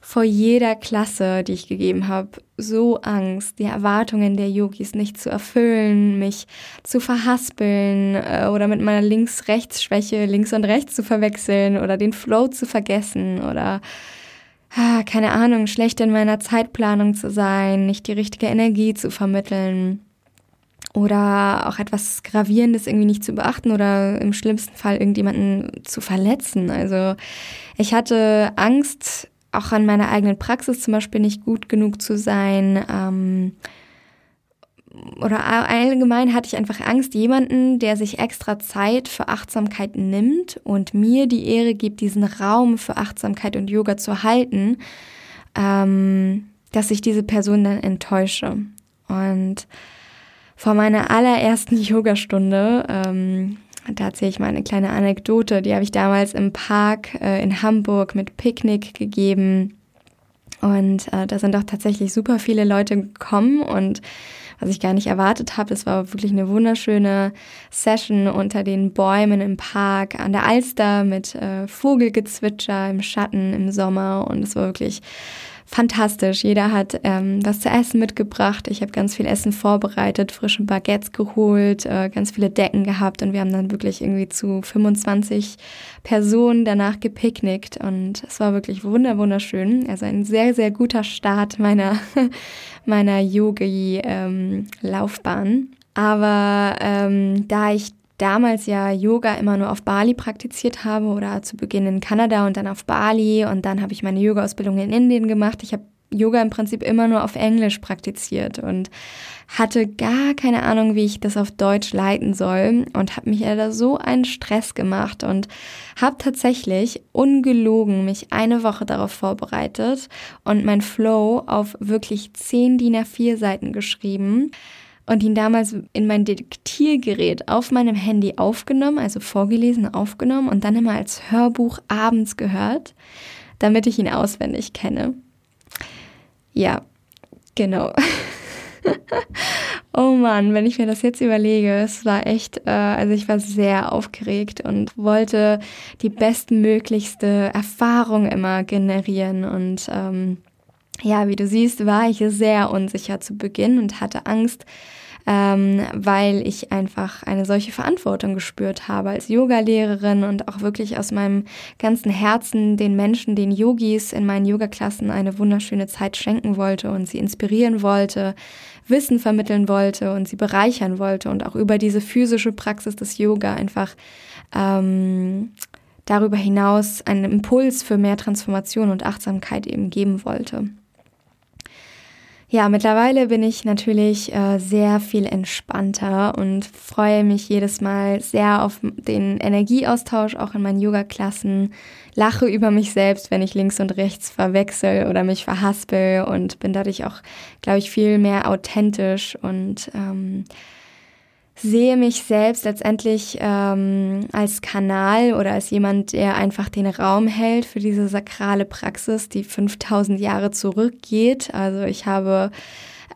vor jeder Klasse, die ich gegeben habe, so Angst, die Erwartungen der Yogis nicht zu erfüllen, mich zu verhaspeln äh, oder mit meiner Links-Rechts-Schwäche links und rechts zu verwechseln oder den Flow zu vergessen oder ah, keine Ahnung, schlecht in meiner Zeitplanung zu sein, nicht die richtige Energie zu vermitteln oder auch etwas Gravierendes irgendwie nicht zu beachten oder im schlimmsten Fall irgendjemanden zu verletzen. Also ich hatte Angst, auch an meiner eigenen Praxis zum Beispiel nicht gut genug zu sein. Ähm, oder allgemein hatte ich einfach Angst, jemanden, der sich extra Zeit für Achtsamkeit nimmt und mir die Ehre gibt, diesen Raum für Achtsamkeit und Yoga zu halten, ähm, dass ich diese Person dann enttäusche. Und vor meiner allerersten (laughs) Yogastunde, ähm, da erzähle ich mal eine kleine Anekdote, die habe ich damals im Park äh, in Hamburg mit Picknick gegeben. Und äh, da sind auch tatsächlich super viele Leute gekommen und was ich gar nicht erwartet habe. Es war wirklich eine wunderschöne Session unter den Bäumen im Park an der Alster mit äh, Vogelgezwitscher im Schatten im Sommer und es war wirklich fantastisch. Jeder hat ähm, was zu essen mitgebracht. Ich habe ganz viel Essen vorbereitet, frische Baguettes geholt, äh, ganz viele Decken gehabt und wir haben dann wirklich irgendwie zu 25 Personen danach gepicknickt und es war wirklich wunder wunderschön. Also ein sehr sehr guter Start meiner (laughs) meiner Yogi-Laufbahn. Ähm, Aber ähm, da ich damals ja Yoga immer nur auf Bali praktiziert habe oder zu Beginn in Kanada und dann auf Bali und dann habe ich meine Yoga-Ausbildung in Indien gemacht. Ich habe Yoga im Prinzip immer nur auf Englisch praktiziert und hatte gar keine Ahnung, wie ich das auf Deutsch leiten soll und habe mich da so einen Stress gemacht und habe tatsächlich ungelogen mich eine Woche darauf vorbereitet und mein Flow auf wirklich zehn DIN A4 Seiten geschrieben und ihn damals in mein Diktiergerät auf meinem Handy aufgenommen, also vorgelesen, aufgenommen und dann immer als Hörbuch abends gehört, damit ich ihn auswendig kenne. Ja, genau. (laughs) oh Mann, wenn ich mir das jetzt überlege, es war echt, äh, also ich war sehr aufgeregt und wollte die bestmöglichste Erfahrung immer generieren und ähm, ja, wie du siehst, war ich sehr unsicher zu Beginn und hatte Angst, ähm, weil ich einfach eine solche Verantwortung gespürt habe als Yogalehrerin und auch wirklich aus meinem ganzen Herzen den Menschen, den Yogis in meinen Yogaklassen eine wunderschöne Zeit schenken wollte und sie inspirieren wollte, Wissen vermitteln wollte und sie bereichern wollte und auch über diese physische Praxis des Yoga einfach ähm, darüber hinaus einen Impuls für mehr Transformation und Achtsamkeit eben geben wollte. Ja, mittlerweile bin ich natürlich äh, sehr viel entspannter und freue mich jedes Mal sehr auf den Energieaustausch, auch in meinen Yoga-Klassen. Lache über mich selbst, wenn ich links und rechts verwechsel oder mich verhaspel und bin dadurch auch, glaube ich, viel mehr authentisch und ähm, sehe mich selbst letztendlich ähm, als Kanal oder als jemand, der einfach den Raum hält für diese sakrale Praxis, die 5000 Jahre zurückgeht. Also ich habe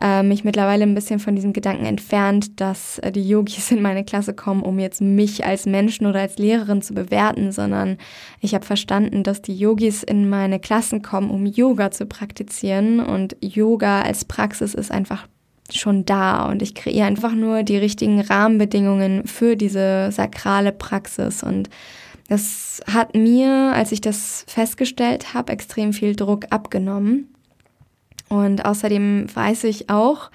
äh, mich mittlerweile ein bisschen von diesem Gedanken entfernt, dass äh, die Yogis in meine Klasse kommen, um jetzt mich als Menschen oder als Lehrerin zu bewerten, sondern ich habe verstanden, dass die Yogis in meine Klassen kommen, um Yoga zu praktizieren und Yoga als Praxis ist einfach schon da und ich kreiere einfach nur die richtigen Rahmenbedingungen für diese sakrale Praxis und das hat mir, als ich das festgestellt habe, extrem viel Druck abgenommen. Und außerdem weiß ich auch,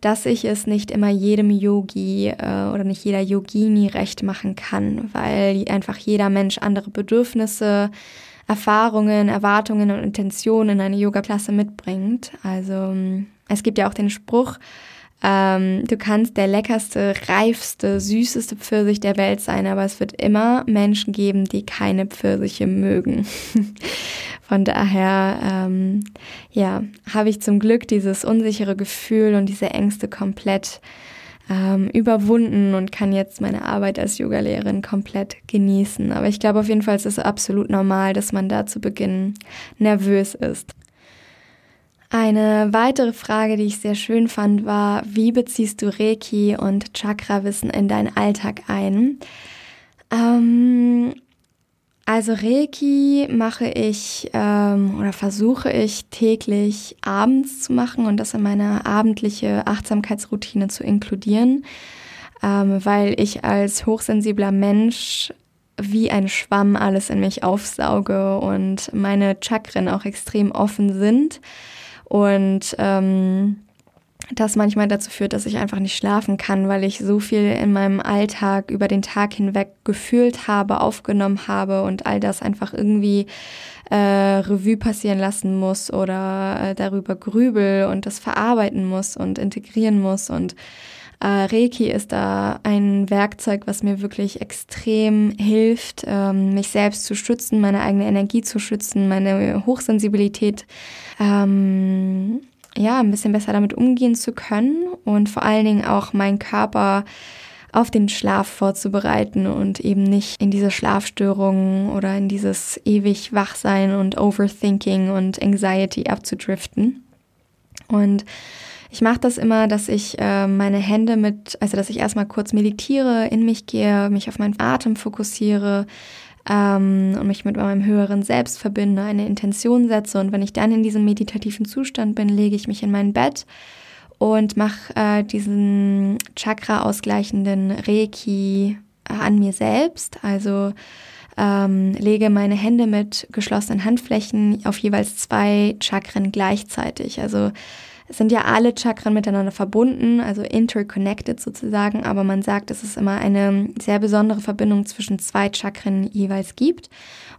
dass ich es nicht immer jedem Yogi äh, oder nicht jeder Yogini recht machen kann, weil einfach jeder Mensch andere Bedürfnisse, Erfahrungen, Erwartungen und Intentionen in eine Yoga-Klasse mitbringt. Also es gibt ja auch den Spruch, ähm, du kannst der leckerste, reifste, süßeste Pfirsich der Welt sein, aber es wird immer Menschen geben, die keine Pfirsiche mögen. (laughs) Von daher, ähm, ja, habe ich zum Glück dieses unsichere Gefühl und diese Ängste komplett ähm, überwunden und kann jetzt meine Arbeit als Yogalehrerin komplett genießen. Aber ich glaube auf jeden Fall, es ist absolut normal, dass man da zu Beginn nervös ist. Eine weitere Frage, die ich sehr schön fand, war, wie beziehst du Reiki und Chakrawissen in deinen Alltag ein? Ähm, also Reiki mache ich ähm, oder versuche ich täglich abends zu machen und das in meine abendliche Achtsamkeitsroutine zu inkludieren, ähm, weil ich als hochsensibler Mensch wie ein Schwamm alles in mich aufsauge und meine Chakren auch extrem offen sind. Und ähm, das manchmal dazu führt, dass ich einfach nicht schlafen kann, weil ich so viel in meinem Alltag über den Tag hinweg gefühlt habe, aufgenommen habe und all das einfach irgendwie äh, Revue passieren lassen muss oder äh, darüber grübel und das verarbeiten muss und integrieren muss. Und äh, Reiki ist da ein Werkzeug, was mir wirklich extrem hilft, ähm, mich selbst zu schützen, meine eigene Energie zu schützen, meine Hochsensibilität ähm, ja ein bisschen besser damit umgehen zu können und vor allen Dingen auch meinen Körper auf den Schlaf vorzubereiten und eben nicht in diese Schlafstörungen oder in dieses ewig Wachsein und Overthinking und Anxiety abzudriften. Und ich mache das immer, dass ich äh, meine Hände mit, also dass ich erstmal kurz meditiere, in mich gehe, mich auf meinen Atem fokussiere ähm, und mich mit meinem höheren Selbst verbinde, eine Intention setze. Und wenn ich dann in diesem meditativen Zustand bin, lege ich mich in mein Bett und mache äh, diesen Chakra ausgleichenden Reiki äh, an mir selbst. Also ähm, lege meine Hände mit geschlossenen Handflächen auf jeweils zwei Chakren gleichzeitig. Also es sind ja alle Chakren miteinander verbunden, also interconnected sozusagen, aber man sagt, dass es immer eine sehr besondere Verbindung zwischen zwei Chakren jeweils gibt.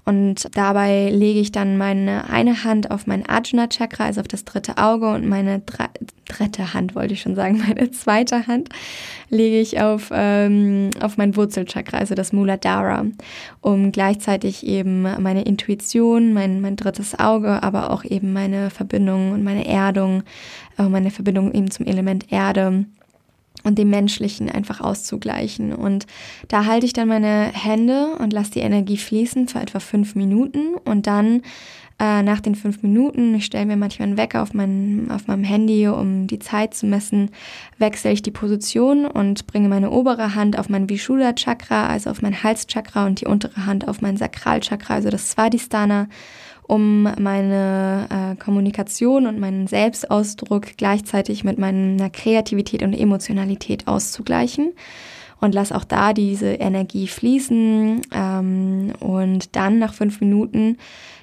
Und dabei lege ich dann meine eine Hand auf mein Ajna Chakra, also auf das dritte Auge, und meine dritte Hand, wollte ich schon sagen, (laughs) meine zweite Hand lege ich auf, ähm, auf mein Wurzelchakra, also das Muladhara, um gleichzeitig eben meine Intuition, mein, mein drittes Auge, aber auch eben meine Verbindung und meine Erdung, äh, meine Verbindung eben zum Element Erde und dem Menschlichen einfach auszugleichen. Und da halte ich dann meine Hände und lasse die Energie fließen für etwa fünf Minuten und dann äh, nach den fünf Minuten, ich stelle mir manchmal einen Wecker auf, mein, auf meinem Handy, um die Zeit zu messen, wechsle ich die Position und bringe meine obere Hand auf mein Vishuddha Chakra, also auf mein Halschakra und die untere Hand auf mein Sakralchakra, also das Svadhisthana um meine äh, Kommunikation und meinen Selbstausdruck gleichzeitig mit meiner Kreativität und Emotionalität auszugleichen. Und lass auch da diese Energie fließen. Ähm, und dann nach fünf Minuten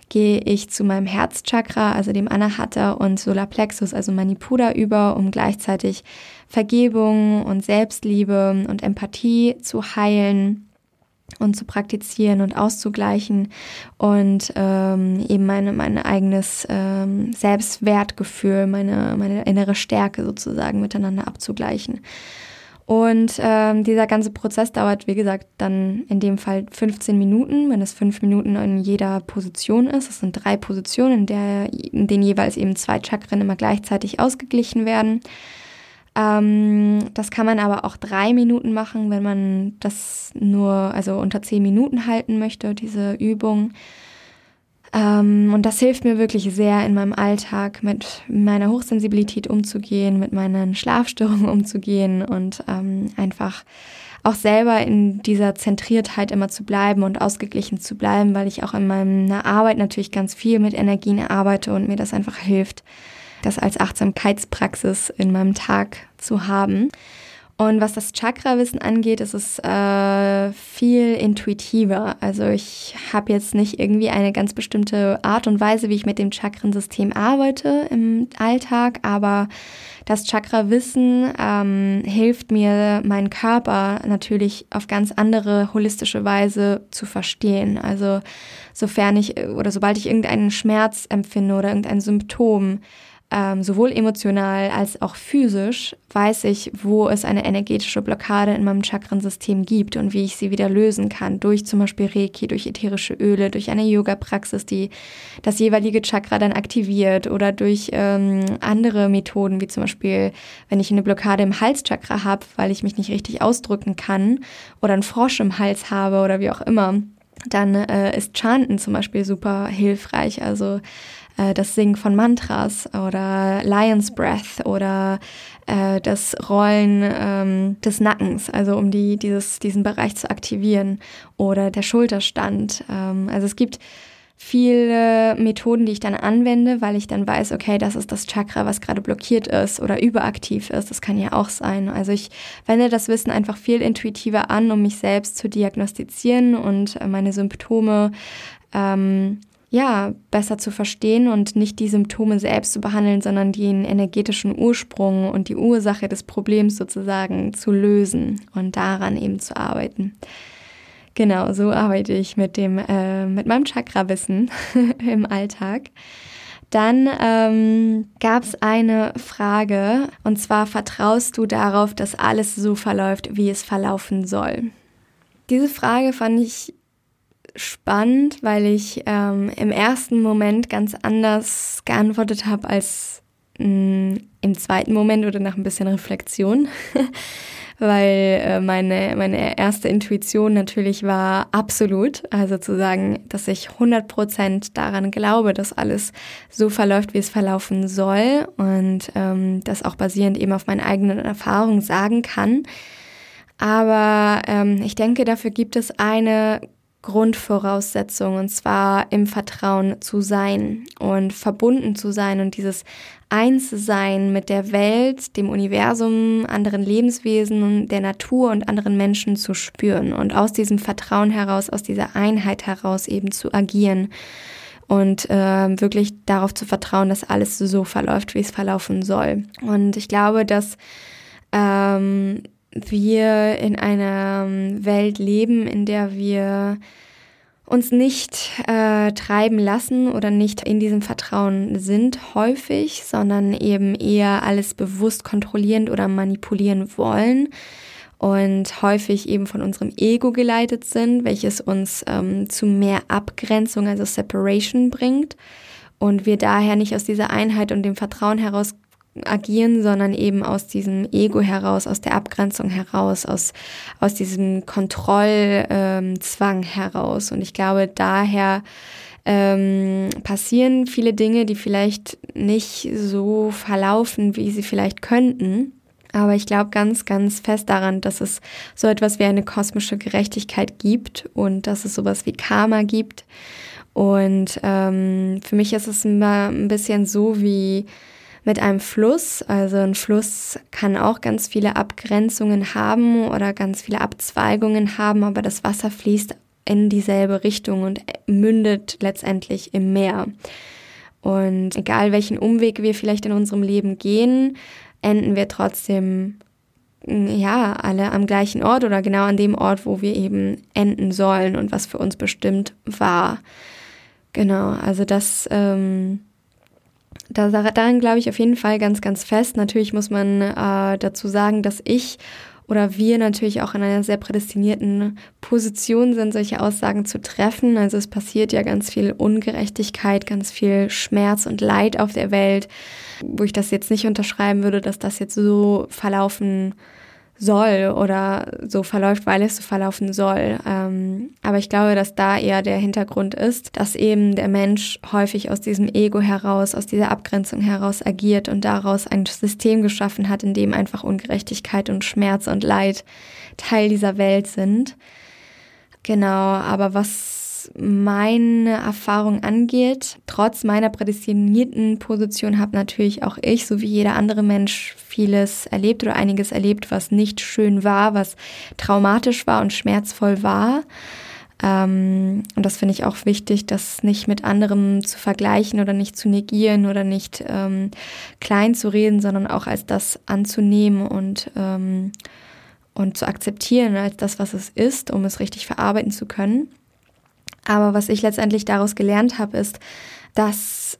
gehe ich zu meinem Herzchakra, also dem Anahata und Solarplexus, also Manipura über, um gleichzeitig Vergebung und Selbstliebe und Empathie zu heilen und zu praktizieren und auszugleichen und ähm, eben meine, mein eigenes ähm, Selbstwertgefühl, meine, meine innere Stärke sozusagen miteinander abzugleichen. Und ähm, dieser ganze Prozess dauert, wie gesagt, dann in dem Fall 15 Minuten, wenn es fünf Minuten in jeder Position ist. Es sind drei Positionen, in, der, in denen jeweils eben zwei Chakren immer gleichzeitig ausgeglichen werden. Ähm, das kann man aber auch drei Minuten machen, wenn man das nur, also unter zehn Minuten halten möchte, diese Übung. Ähm, und das hilft mir wirklich sehr in meinem Alltag mit meiner Hochsensibilität umzugehen, mit meinen Schlafstörungen umzugehen und ähm, einfach auch selber in dieser Zentriertheit immer zu bleiben und ausgeglichen zu bleiben, weil ich auch in meiner Arbeit natürlich ganz viel mit Energien arbeite und mir das einfach hilft, das als Achtsamkeitspraxis in meinem Tag zu haben. Und was das Chakra-Wissen angeht, ist es äh, viel intuitiver. Also ich habe jetzt nicht irgendwie eine ganz bestimmte Art und Weise, wie ich mit dem Chakrensystem arbeite im Alltag, aber das Chakra-Wissen ähm, hilft mir, meinen Körper natürlich auf ganz andere holistische Weise zu verstehen. Also sofern ich oder sobald ich irgendeinen Schmerz empfinde oder irgendein Symptom, ähm, sowohl emotional als auch physisch, weiß ich, wo es eine energetische Blockade in meinem Chakrensystem gibt und wie ich sie wieder lösen kann. Durch zum Beispiel Reiki, durch ätherische Öle, durch eine Yoga-Praxis, die das jeweilige Chakra dann aktiviert oder durch ähm, andere Methoden, wie zum Beispiel, wenn ich eine Blockade im Halschakra habe, weil ich mich nicht richtig ausdrücken kann oder einen Frosch im Hals habe oder wie auch immer dann äh, ist Chanten zum Beispiel super hilfreich. Also äh, das Singen von Mantras oder Lion's Breath oder äh, das Rollen ähm, des Nackens, also um die, dieses, diesen Bereich zu aktivieren oder der Schulterstand. Ähm, also es gibt viele Methoden, die ich dann anwende, weil ich dann weiß, okay, das ist das Chakra, was gerade blockiert ist oder überaktiv ist. Das kann ja auch sein. Also ich wende das Wissen einfach viel intuitiver an, um mich selbst zu diagnostizieren und äh, meine Symptome ähm, ja, besser zu verstehen und nicht die Symptome selbst zu behandeln, sondern den energetischen Ursprung und die Ursache des Problems sozusagen zu lösen und daran eben zu arbeiten. Genau, so arbeite ich mit dem, äh, mit meinem Chakra-Wissen (laughs) im Alltag. Dann ähm, gab es eine Frage, und zwar vertraust du darauf, dass alles so verläuft, wie es verlaufen soll? Diese Frage fand ich spannend, weil ich ähm, im ersten Moment ganz anders geantwortet habe als mh, mm, im zweiten Moment oder nach ein bisschen Reflexion. (laughs) weil äh, meine, meine erste Intuition natürlich war absolut, also zu sagen, dass ich 100% daran glaube, dass alles so verläuft, wie es verlaufen soll und ähm, das auch basierend eben auf meinen eigenen Erfahrungen sagen kann. Aber ähm, ich denke, dafür gibt es eine Grundvoraussetzung, und zwar im Vertrauen zu sein und verbunden zu sein und dieses Einssein mit der Welt, dem Universum, anderen Lebenswesen, der Natur und anderen Menschen zu spüren und aus diesem Vertrauen heraus, aus dieser Einheit heraus eben zu agieren und äh, wirklich darauf zu vertrauen, dass alles so verläuft, wie es verlaufen soll. Und ich glaube, dass ähm, wir in einer Welt leben, in der wir uns nicht äh, treiben lassen oder nicht in diesem Vertrauen sind häufig, sondern eben eher alles bewusst kontrollierend oder manipulieren wollen und häufig eben von unserem Ego geleitet sind, welches uns ähm, zu mehr Abgrenzung, also Separation bringt und wir daher nicht aus dieser Einheit und dem Vertrauen heraus agieren, sondern eben aus diesem Ego heraus, aus der Abgrenzung heraus, aus, aus diesem Kontrollzwang ähm, heraus. Und ich glaube, daher ähm, passieren viele Dinge, die vielleicht nicht so verlaufen, wie sie vielleicht könnten. Aber ich glaube ganz, ganz fest daran, dass es so etwas wie eine kosmische Gerechtigkeit gibt und dass es sowas wie Karma gibt. Und ähm, für mich ist es immer ein bisschen so wie mit einem Fluss. Also ein Fluss kann auch ganz viele Abgrenzungen haben oder ganz viele Abzweigungen haben, aber das Wasser fließt in dieselbe Richtung und mündet letztendlich im Meer. Und egal welchen Umweg wir vielleicht in unserem Leben gehen, enden wir trotzdem ja, alle am gleichen Ort oder genau an dem Ort, wo wir eben enden sollen und was für uns bestimmt war. Genau, also das ähm, da, daran glaube ich auf jeden Fall ganz, ganz fest. Natürlich muss man äh, dazu sagen, dass ich oder wir natürlich auch in einer sehr prädestinierten Position sind, solche Aussagen zu treffen. Also es passiert ja ganz viel Ungerechtigkeit, ganz viel Schmerz und Leid auf der Welt, wo ich das jetzt nicht unterschreiben würde, dass das jetzt so verlaufen soll oder so verläuft, weil es so verlaufen soll. Ähm, aber ich glaube, dass da eher der Hintergrund ist, dass eben der Mensch häufig aus diesem Ego heraus, aus dieser Abgrenzung heraus agiert und daraus ein System geschaffen hat, in dem einfach Ungerechtigkeit und Schmerz und Leid Teil dieser Welt sind. Genau, aber was meine Erfahrung angeht, trotz meiner prädestinierten Position habe natürlich auch ich, so wie jeder andere Mensch, vieles erlebt oder einiges erlebt, was nicht schön war, was traumatisch war und schmerzvoll war. Ähm, und das finde ich auch wichtig, das nicht mit anderem zu vergleichen oder nicht zu negieren oder nicht ähm, klein zu reden, sondern auch als das anzunehmen und, ähm, und zu akzeptieren als das, was es ist, um es richtig verarbeiten zu können. Aber was ich letztendlich daraus gelernt habe, ist, dass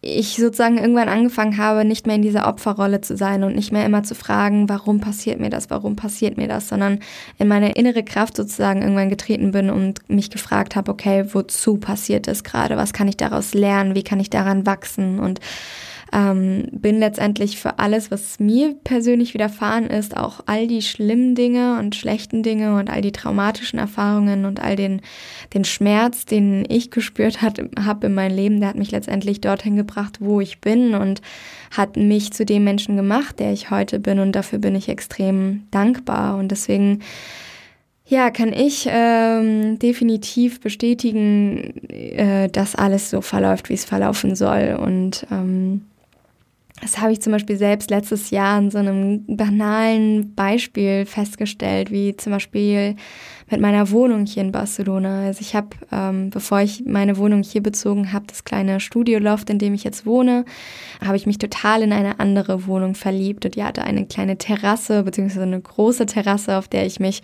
ich sozusagen irgendwann angefangen habe, nicht mehr in dieser Opferrolle zu sein und nicht mehr immer zu fragen, warum passiert mir das, warum passiert mir das, sondern in meine innere Kraft sozusagen irgendwann getreten bin und mich gefragt habe, okay, wozu passiert das gerade, was kann ich daraus lernen, wie kann ich daran wachsen? Und ähm, bin letztendlich für alles, was mir persönlich widerfahren ist, auch all die schlimmen Dinge und schlechten Dinge und all die traumatischen Erfahrungen und all den, den Schmerz, den ich gespürt habe in meinem Leben, der hat mich letztendlich dorthin gebracht, wo ich bin und hat mich zu dem Menschen gemacht, der ich heute bin und dafür bin ich extrem dankbar und deswegen ja, kann ich ähm, definitiv bestätigen, äh, dass alles so verläuft, wie es verlaufen soll. Und ähm, das habe ich zum Beispiel selbst letztes Jahr an so einem banalen Beispiel festgestellt, wie zum Beispiel mit meiner Wohnung hier in Barcelona. Also ich habe, ähm, bevor ich meine Wohnung hier bezogen habe, das kleine Studioloft, in dem ich jetzt wohne, habe ich mich total in eine andere Wohnung verliebt und die hatte eine kleine Terrasse, beziehungsweise eine große Terrasse, auf der ich mich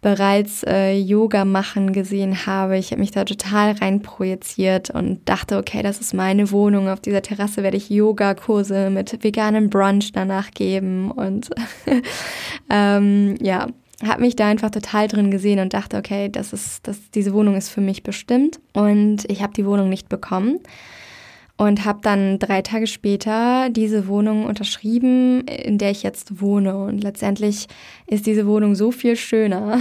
bereits äh, Yoga machen gesehen habe. Ich habe mich da total rein projiziert und dachte, okay, das ist meine Wohnung. Auf dieser Terrasse werde ich Yogakurse mit veganem Brunch danach geben und (laughs) ähm, ja, habe mich da einfach total drin gesehen und dachte, okay, das ist, das, diese Wohnung ist für mich bestimmt und ich habe die Wohnung nicht bekommen und habe dann drei Tage später diese Wohnung unterschrieben, in der ich jetzt wohne. Und letztendlich ist diese Wohnung so viel schöner,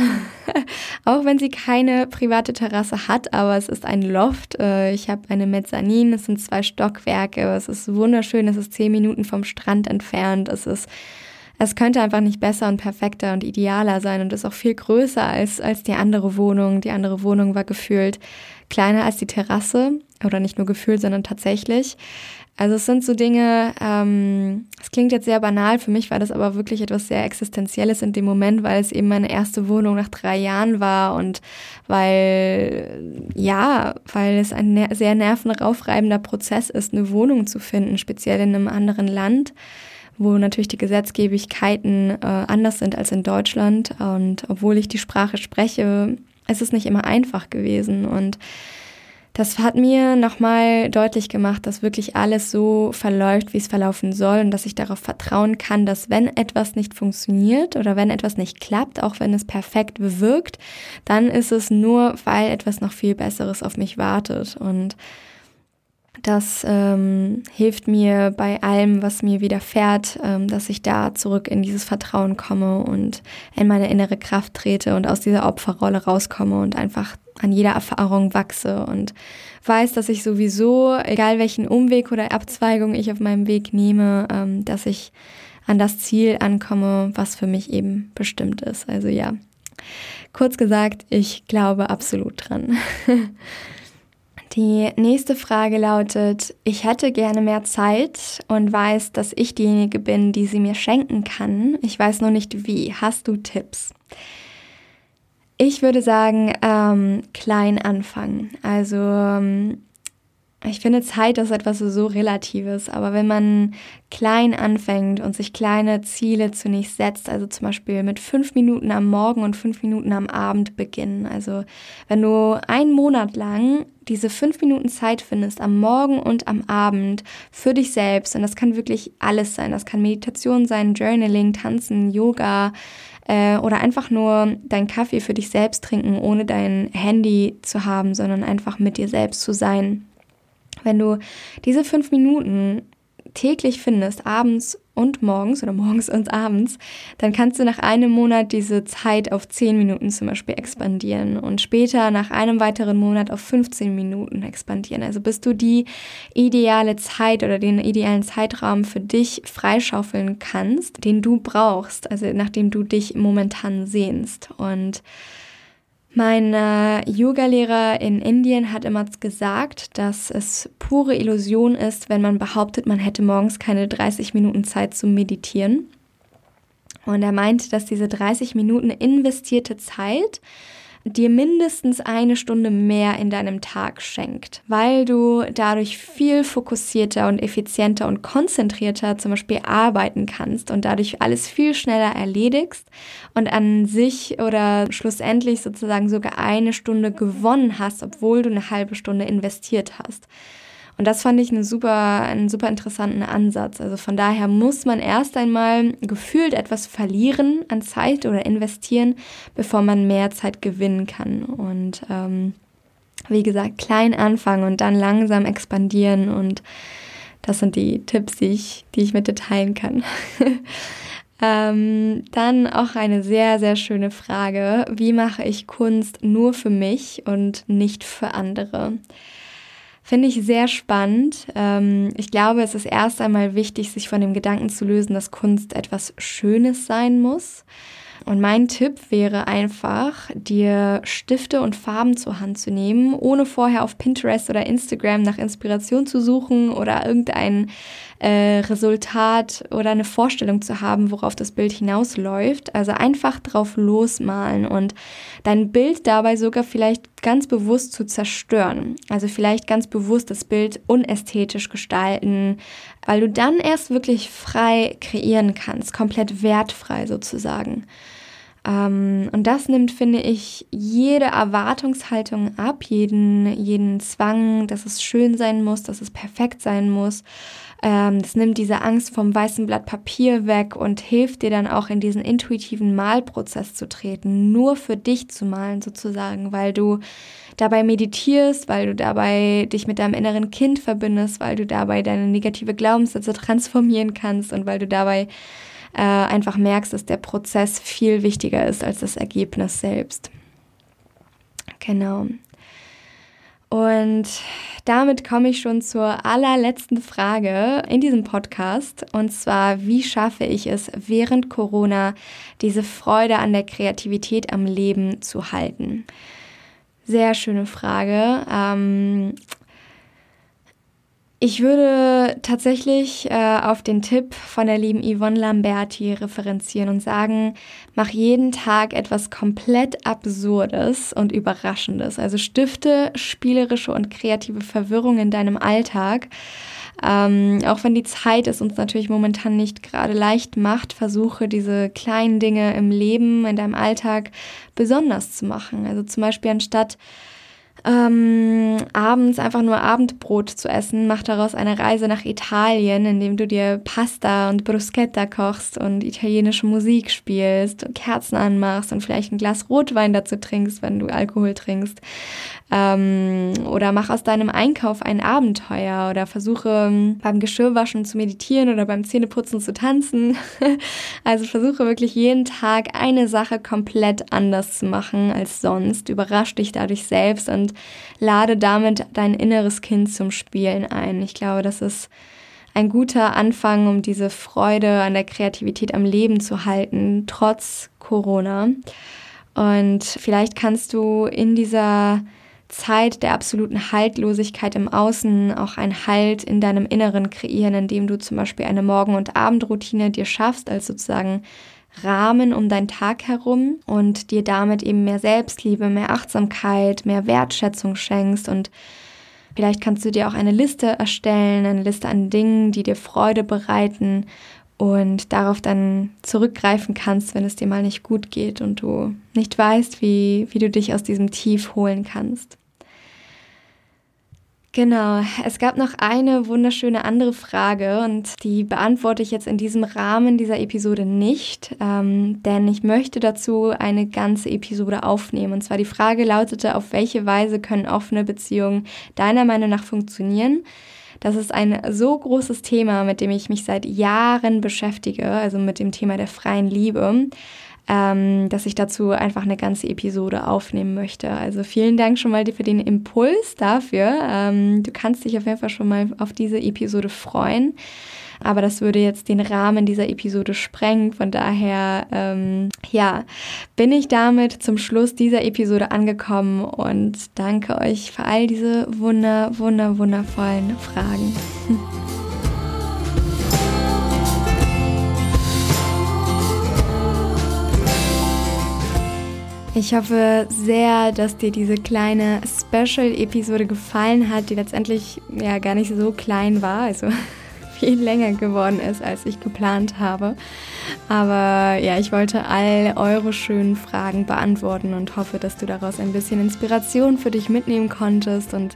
(laughs) auch wenn sie keine private Terrasse hat, aber es ist ein Loft. Äh, ich habe eine Mezzanin, es sind zwei Stockwerke, es ist wunderschön, es ist zehn Minuten vom Strand entfernt, es ist es könnte einfach nicht besser und perfekter und idealer sein und ist auch viel größer als, als die andere Wohnung. Die andere Wohnung war gefühlt kleiner als die Terrasse oder nicht nur gefühlt, sondern tatsächlich. Also es sind so Dinge, ähm, es klingt jetzt sehr banal, für mich war das aber wirklich etwas sehr Existenzielles in dem Moment, weil es eben meine erste Wohnung nach drei Jahren war und weil, ja, weil es ein ner sehr nervenaufreibender Prozess ist, eine Wohnung zu finden, speziell in einem anderen Land wo natürlich die Gesetzgebigkeiten äh, anders sind als in Deutschland. Und obwohl ich die Sprache spreche, ist es nicht immer einfach gewesen. Und das hat mir nochmal deutlich gemacht, dass wirklich alles so verläuft, wie es verlaufen soll und dass ich darauf vertrauen kann, dass wenn etwas nicht funktioniert oder wenn etwas nicht klappt, auch wenn es perfekt wirkt, dann ist es nur, weil etwas noch viel Besseres auf mich wartet. Und das ähm, hilft mir bei allem, was mir widerfährt, ähm, dass ich da zurück in dieses Vertrauen komme und in meine innere Kraft trete und aus dieser Opferrolle rauskomme und einfach an jeder Erfahrung wachse und weiß, dass ich sowieso, egal welchen Umweg oder Abzweigung ich auf meinem Weg nehme, ähm, dass ich an das Ziel ankomme, was für mich eben bestimmt ist. Also ja, kurz gesagt, ich glaube absolut dran. (laughs) Die nächste Frage lautet, ich hätte gerne mehr Zeit und weiß, dass ich diejenige bin, die sie mir schenken kann. Ich weiß nur nicht wie. Hast du Tipps? Ich würde sagen, ähm, klein anfangen. Also ähm, ich finde, Zeit ist etwas so Relatives, aber wenn man klein anfängt und sich kleine Ziele zunächst setzt, also zum Beispiel mit fünf Minuten am Morgen und fünf Minuten am Abend beginnen, also wenn du einen Monat lang diese fünf Minuten Zeit findest, am Morgen und am Abend für dich selbst, und das kann wirklich alles sein, das kann Meditation sein, Journaling, Tanzen, Yoga, äh, oder einfach nur deinen Kaffee für dich selbst trinken, ohne dein Handy zu haben, sondern einfach mit dir selbst zu sein wenn du diese fünf Minuten täglich findest, abends und morgens oder morgens und abends, dann kannst du nach einem Monat diese Zeit auf 10 Minuten zum Beispiel expandieren und später nach einem weiteren Monat auf 15 Minuten expandieren. Also bis du die ideale Zeit oder den idealen Zeitraum für dich freischaufeln kannst, den du brauchst, also nachdem du dich momentan sehnst. Und mein äh, Yoga-Lehrer in Indien hat immer gesagt, dass es pure Illusion ist, wenn man behauptet, man hätte morgens keine 30 Minuten Zeit zum Meditieren. Und er meinte, dass diese 30 Minuten investierte Zeit dir mindestens eine Stunde mehr in deinem Tag schenkt, weil du dadurch viel fokussierter und effizienter und konzentrierter zum Beispiel arbeiten kannst und dadurch alles viel schneller erledigst und an sich oder schlussendlich sozusagen sogar eine Stunde gewonnen hast, obwohl du eine halbe Stunde investiert hast. Und das fand ich eine super, einen super interessanten Ansatz. Also von daher muss man erst einmal gefühlt etwas verlieren an Zeit oder investieren, bevor man mehr Zeit gewinnen kann. Und ähm, wie gesagt, klein anfangen und dann langsam expandieren. Und das sind die Tipps, die ich, die ich mit dir teilen kann. (laughs) Ähm, dann auch eine sehr, sehr schöne Frage. Wie mache ich Kunst nur für mich und nicht für andere? Finde ich sehr spannend. Ähm, ich glaube, es ist erst einmal wichtig, sich von dem Gedanken zu lösen, dass Kunst etwas Schönes sein muss. Und mein Tipp wäre einfach, dir Stifte und Farben zur Hand zu nehmen, ohne vorher auf Pinterest oder Instagram nach Inspiration zu suchen oder irgendein äh, Resultat oder eine Vorstellung zu haben, worauf das Bild hinausläuft. Also einfach drauf losmalen und dein Bild dabei sogar vielleicht ganz bewusst zu zerstören. Also vielleicht ganz bewusst das Bild unästhetisch gestalten, weil du dann erst wirklich frei kreieren kannst, komplett wertfrei sozusagen. Ähm, und das nimmt, finde ich, jede Erwartungshaltung ab, jeden, jeden Zwang, dass es schön sein muss, dass es perfekt sein muss. Ähm, das nimmt diese Angst vom weißen Blatt Papier weg und hilft dir dann auch in diesen intuitiven Malprozess zu treten, nur für dich zu malen sozusagen, weil du dabei meditierst, weil du dabei dich mit deinem inneren Kind verbindest, weil du dabei deine negative Glaubenssätze transformieren kannst und weil du dabei äh, einfach merkst, dass der Prozess viel wichtiger ist als das Ergebnis selbst. Genau. Und damit komme ich schon zur allerletzten Frage in diesem Podcast. Und zwar, wie schaffe ich es während Corona, diese Freude an der Kreativität am Leben zu halten? Sehr schöne Frage. Ähm, ich würde tatsächlich äh, auf den Tipp von der lieben Yvonne Lamberti referenzieren und sagen, mach jeden Tag etwas komplett Absurdes und Überraschendes. Also stifte spielerische und kreative Verwirrung in deinem Alltag. Ähm, auch wenn die Zeit es uns natürlich momentan nicht gerade leicht macht, versuche diese kleinen Dinge im Leben, in deinem Alltag besonders zu machen. Also zum Beispiel anstatt ähm, abends einfach nur Abendbrot zu essen. Mach daraus eine Reise nach Italien, indem du dir Pasta und Bruschetta kochst und italienische Musik spielst, und Kerzen anmachst und vielleicht ein Glas Rotwein dazu trinkst, wenn du Alkohol trinkst. Ähm, oder mach aus deinem Einkauf ein Abenteuer oder versuche ähm, beim Geschirrwaschen zu meditieren oder beim Zähneputzen zu tanzen. (laughs) also versuche wirklich jeden Tag eine Sache komplett anders zu machen als sonst. Überrasch dich dadurch selbst und lade damit dein inneres Kind zum Spielen ein. Ich glaube, das ist ein guter Anfang, um diese Freude an der Kreativität am Leben zu halten, trotz Corona. Und vielleicht kannst du in dieser Zeit der absoluten Haltlosigkeit im Außen auch ein Halt in deinem Inneren kreieren, indem du zum Beispiel eine Morgen- und Abendroutine dir schaffst, als sozusagen Rahmen um deinen Tag herum und dir damit eben mehr Selbstliebe, mehr Achtsamkeit, mehr Wertschätzung schenkst. Und vielleicht kannst du dir auch eine Liste erstellen, eine Liste an Dingen, die dir Freude bereiten und darauf dann zurückgreifen kannst, wenn es dir mal nicht gut geht und du nicht weißt, wie, wie du dich aus diesem Tief holen kannst. Genau, es gab noch eine wunderschöne andere Frage und die beantworte ich jetzt in diesem Rahmen dieser Episode nicht, ähm, denn ich möchte dazu eine ganze Episode aufnehmen. Und zwar die Frage lautete, auf welche Weise können offene Beziehungen deiner Meinung nach funktionieren? Das ist ein so großes Thema, mit dem ich mich seit Jahren beschäftige, also mit dem Thema der freien Liebe ähm, dass ich dazu einfach eine ganze Episode aufnehmen möchte. Also vielen Dank schon mal für den Impuls dafür. Ähm, du kannst dich auf jeden Fall schon mal auf diese Episode freuen. Aber das würde jetzt den Rahmen dieser Episode sprengen. Von daher, ähm, ja, bin ich damit zum Schluss dieser Episode angekommen und danke euch für all diese wunder, wunder, wundervollen Fragen. (laughs) Ich hoffe sehr, dass dir diese kleine Special-Episode gefallen hat, die letztendlich ja gar nicht so klein war, also (laughs) viel länger geworden ist, als ich geplant habe. Aber ja, ich wollte all eure schönen Fragen beantworten und hoffe, dass du daraus ein bisschen Inspiration für dich mitnehmen konntest und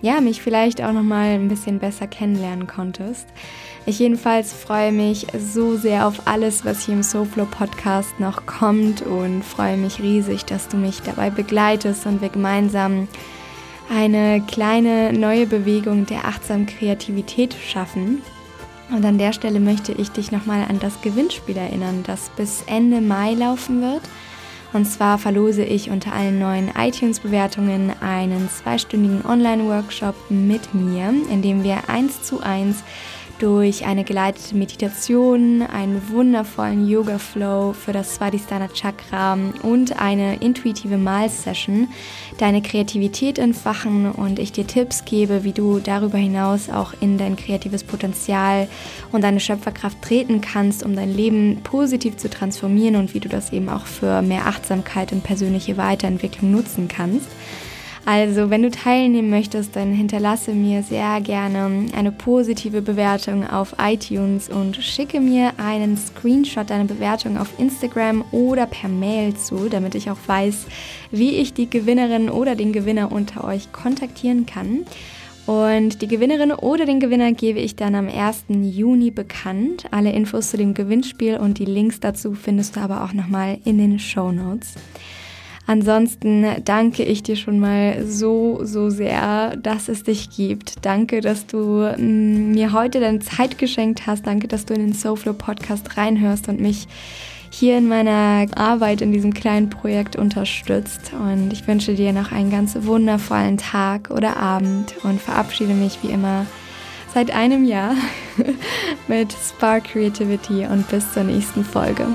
ja, mich vielleicht auch noch mal ein bisschen besser kennenlernen konntest. Ich jedenfalls freue mich so sehr auf alles, was hier im SoFlow Podcast noch kommt und freue mich riesig, dass du mich dabei begleitest und wir gemeinsam eine kleine neue Bewegung der achtsamen Kreativität schaffen. Und an der Stelle möchte ich dich nochmal an das Gewinnspiel erinnern, das bis Ende Mai laufen wird. Und zwar verlose ich unter allen neuen iTunes-Bewertungen einen zweistündigen Online-Workshop mit mir, in dem wir eins zu eins durch eine geleitete Meditation, einen wundervollen Yoga-Flow für das Svadhisthana Chakra und eine intuitive Mal-Session deine Kreativität entfachen und ich dir Tipps gebe, wie du darüber hinaus auch in dein kreatives Potenzial und deine Schöpferkraft treten kannst, um dein Leben positiv zu transformieren und wie du das eben auch für mehr Achtsamkeit und persönliche Weiterentwicklung nutzen kannst. Also, wenn du teilnehmen möchtest, dann hinterlasse mir sehr gerne eine positive Bewertung auf iTunes und schicke mir einen Screenshot deiner Bewertung auf Instagram oder per Mail zu, damit ich auch weiß, wie ich die Gewinnerin oder den Gewinner unter euch kontaktieren kann. Und die Gewinnerin oder den Gewinner gebe ich dann am 1. Juni bekannt. Alle Infos zu dem Gewinnspiel und die Links dazu findest du aber auch nochmal in den Show Notes. Ansonsten danke ich dir schon mal so, so sehr, dass es dich gibt. Danke, dass du mm, mir heute deine Zeit geschenkt hast. Danke, dass du in den SoFlow Podcast reinhörst und mich hier in meiner Arbeit in diesem kleinen Projekt unterstützt. Und ich wünsche dir noch einen ganz wundervollen Tag oder Abend und verabschiede mich wie immer seit einem Jahr (laughs) mit Spark Creativity und bis zur nächsten Folge.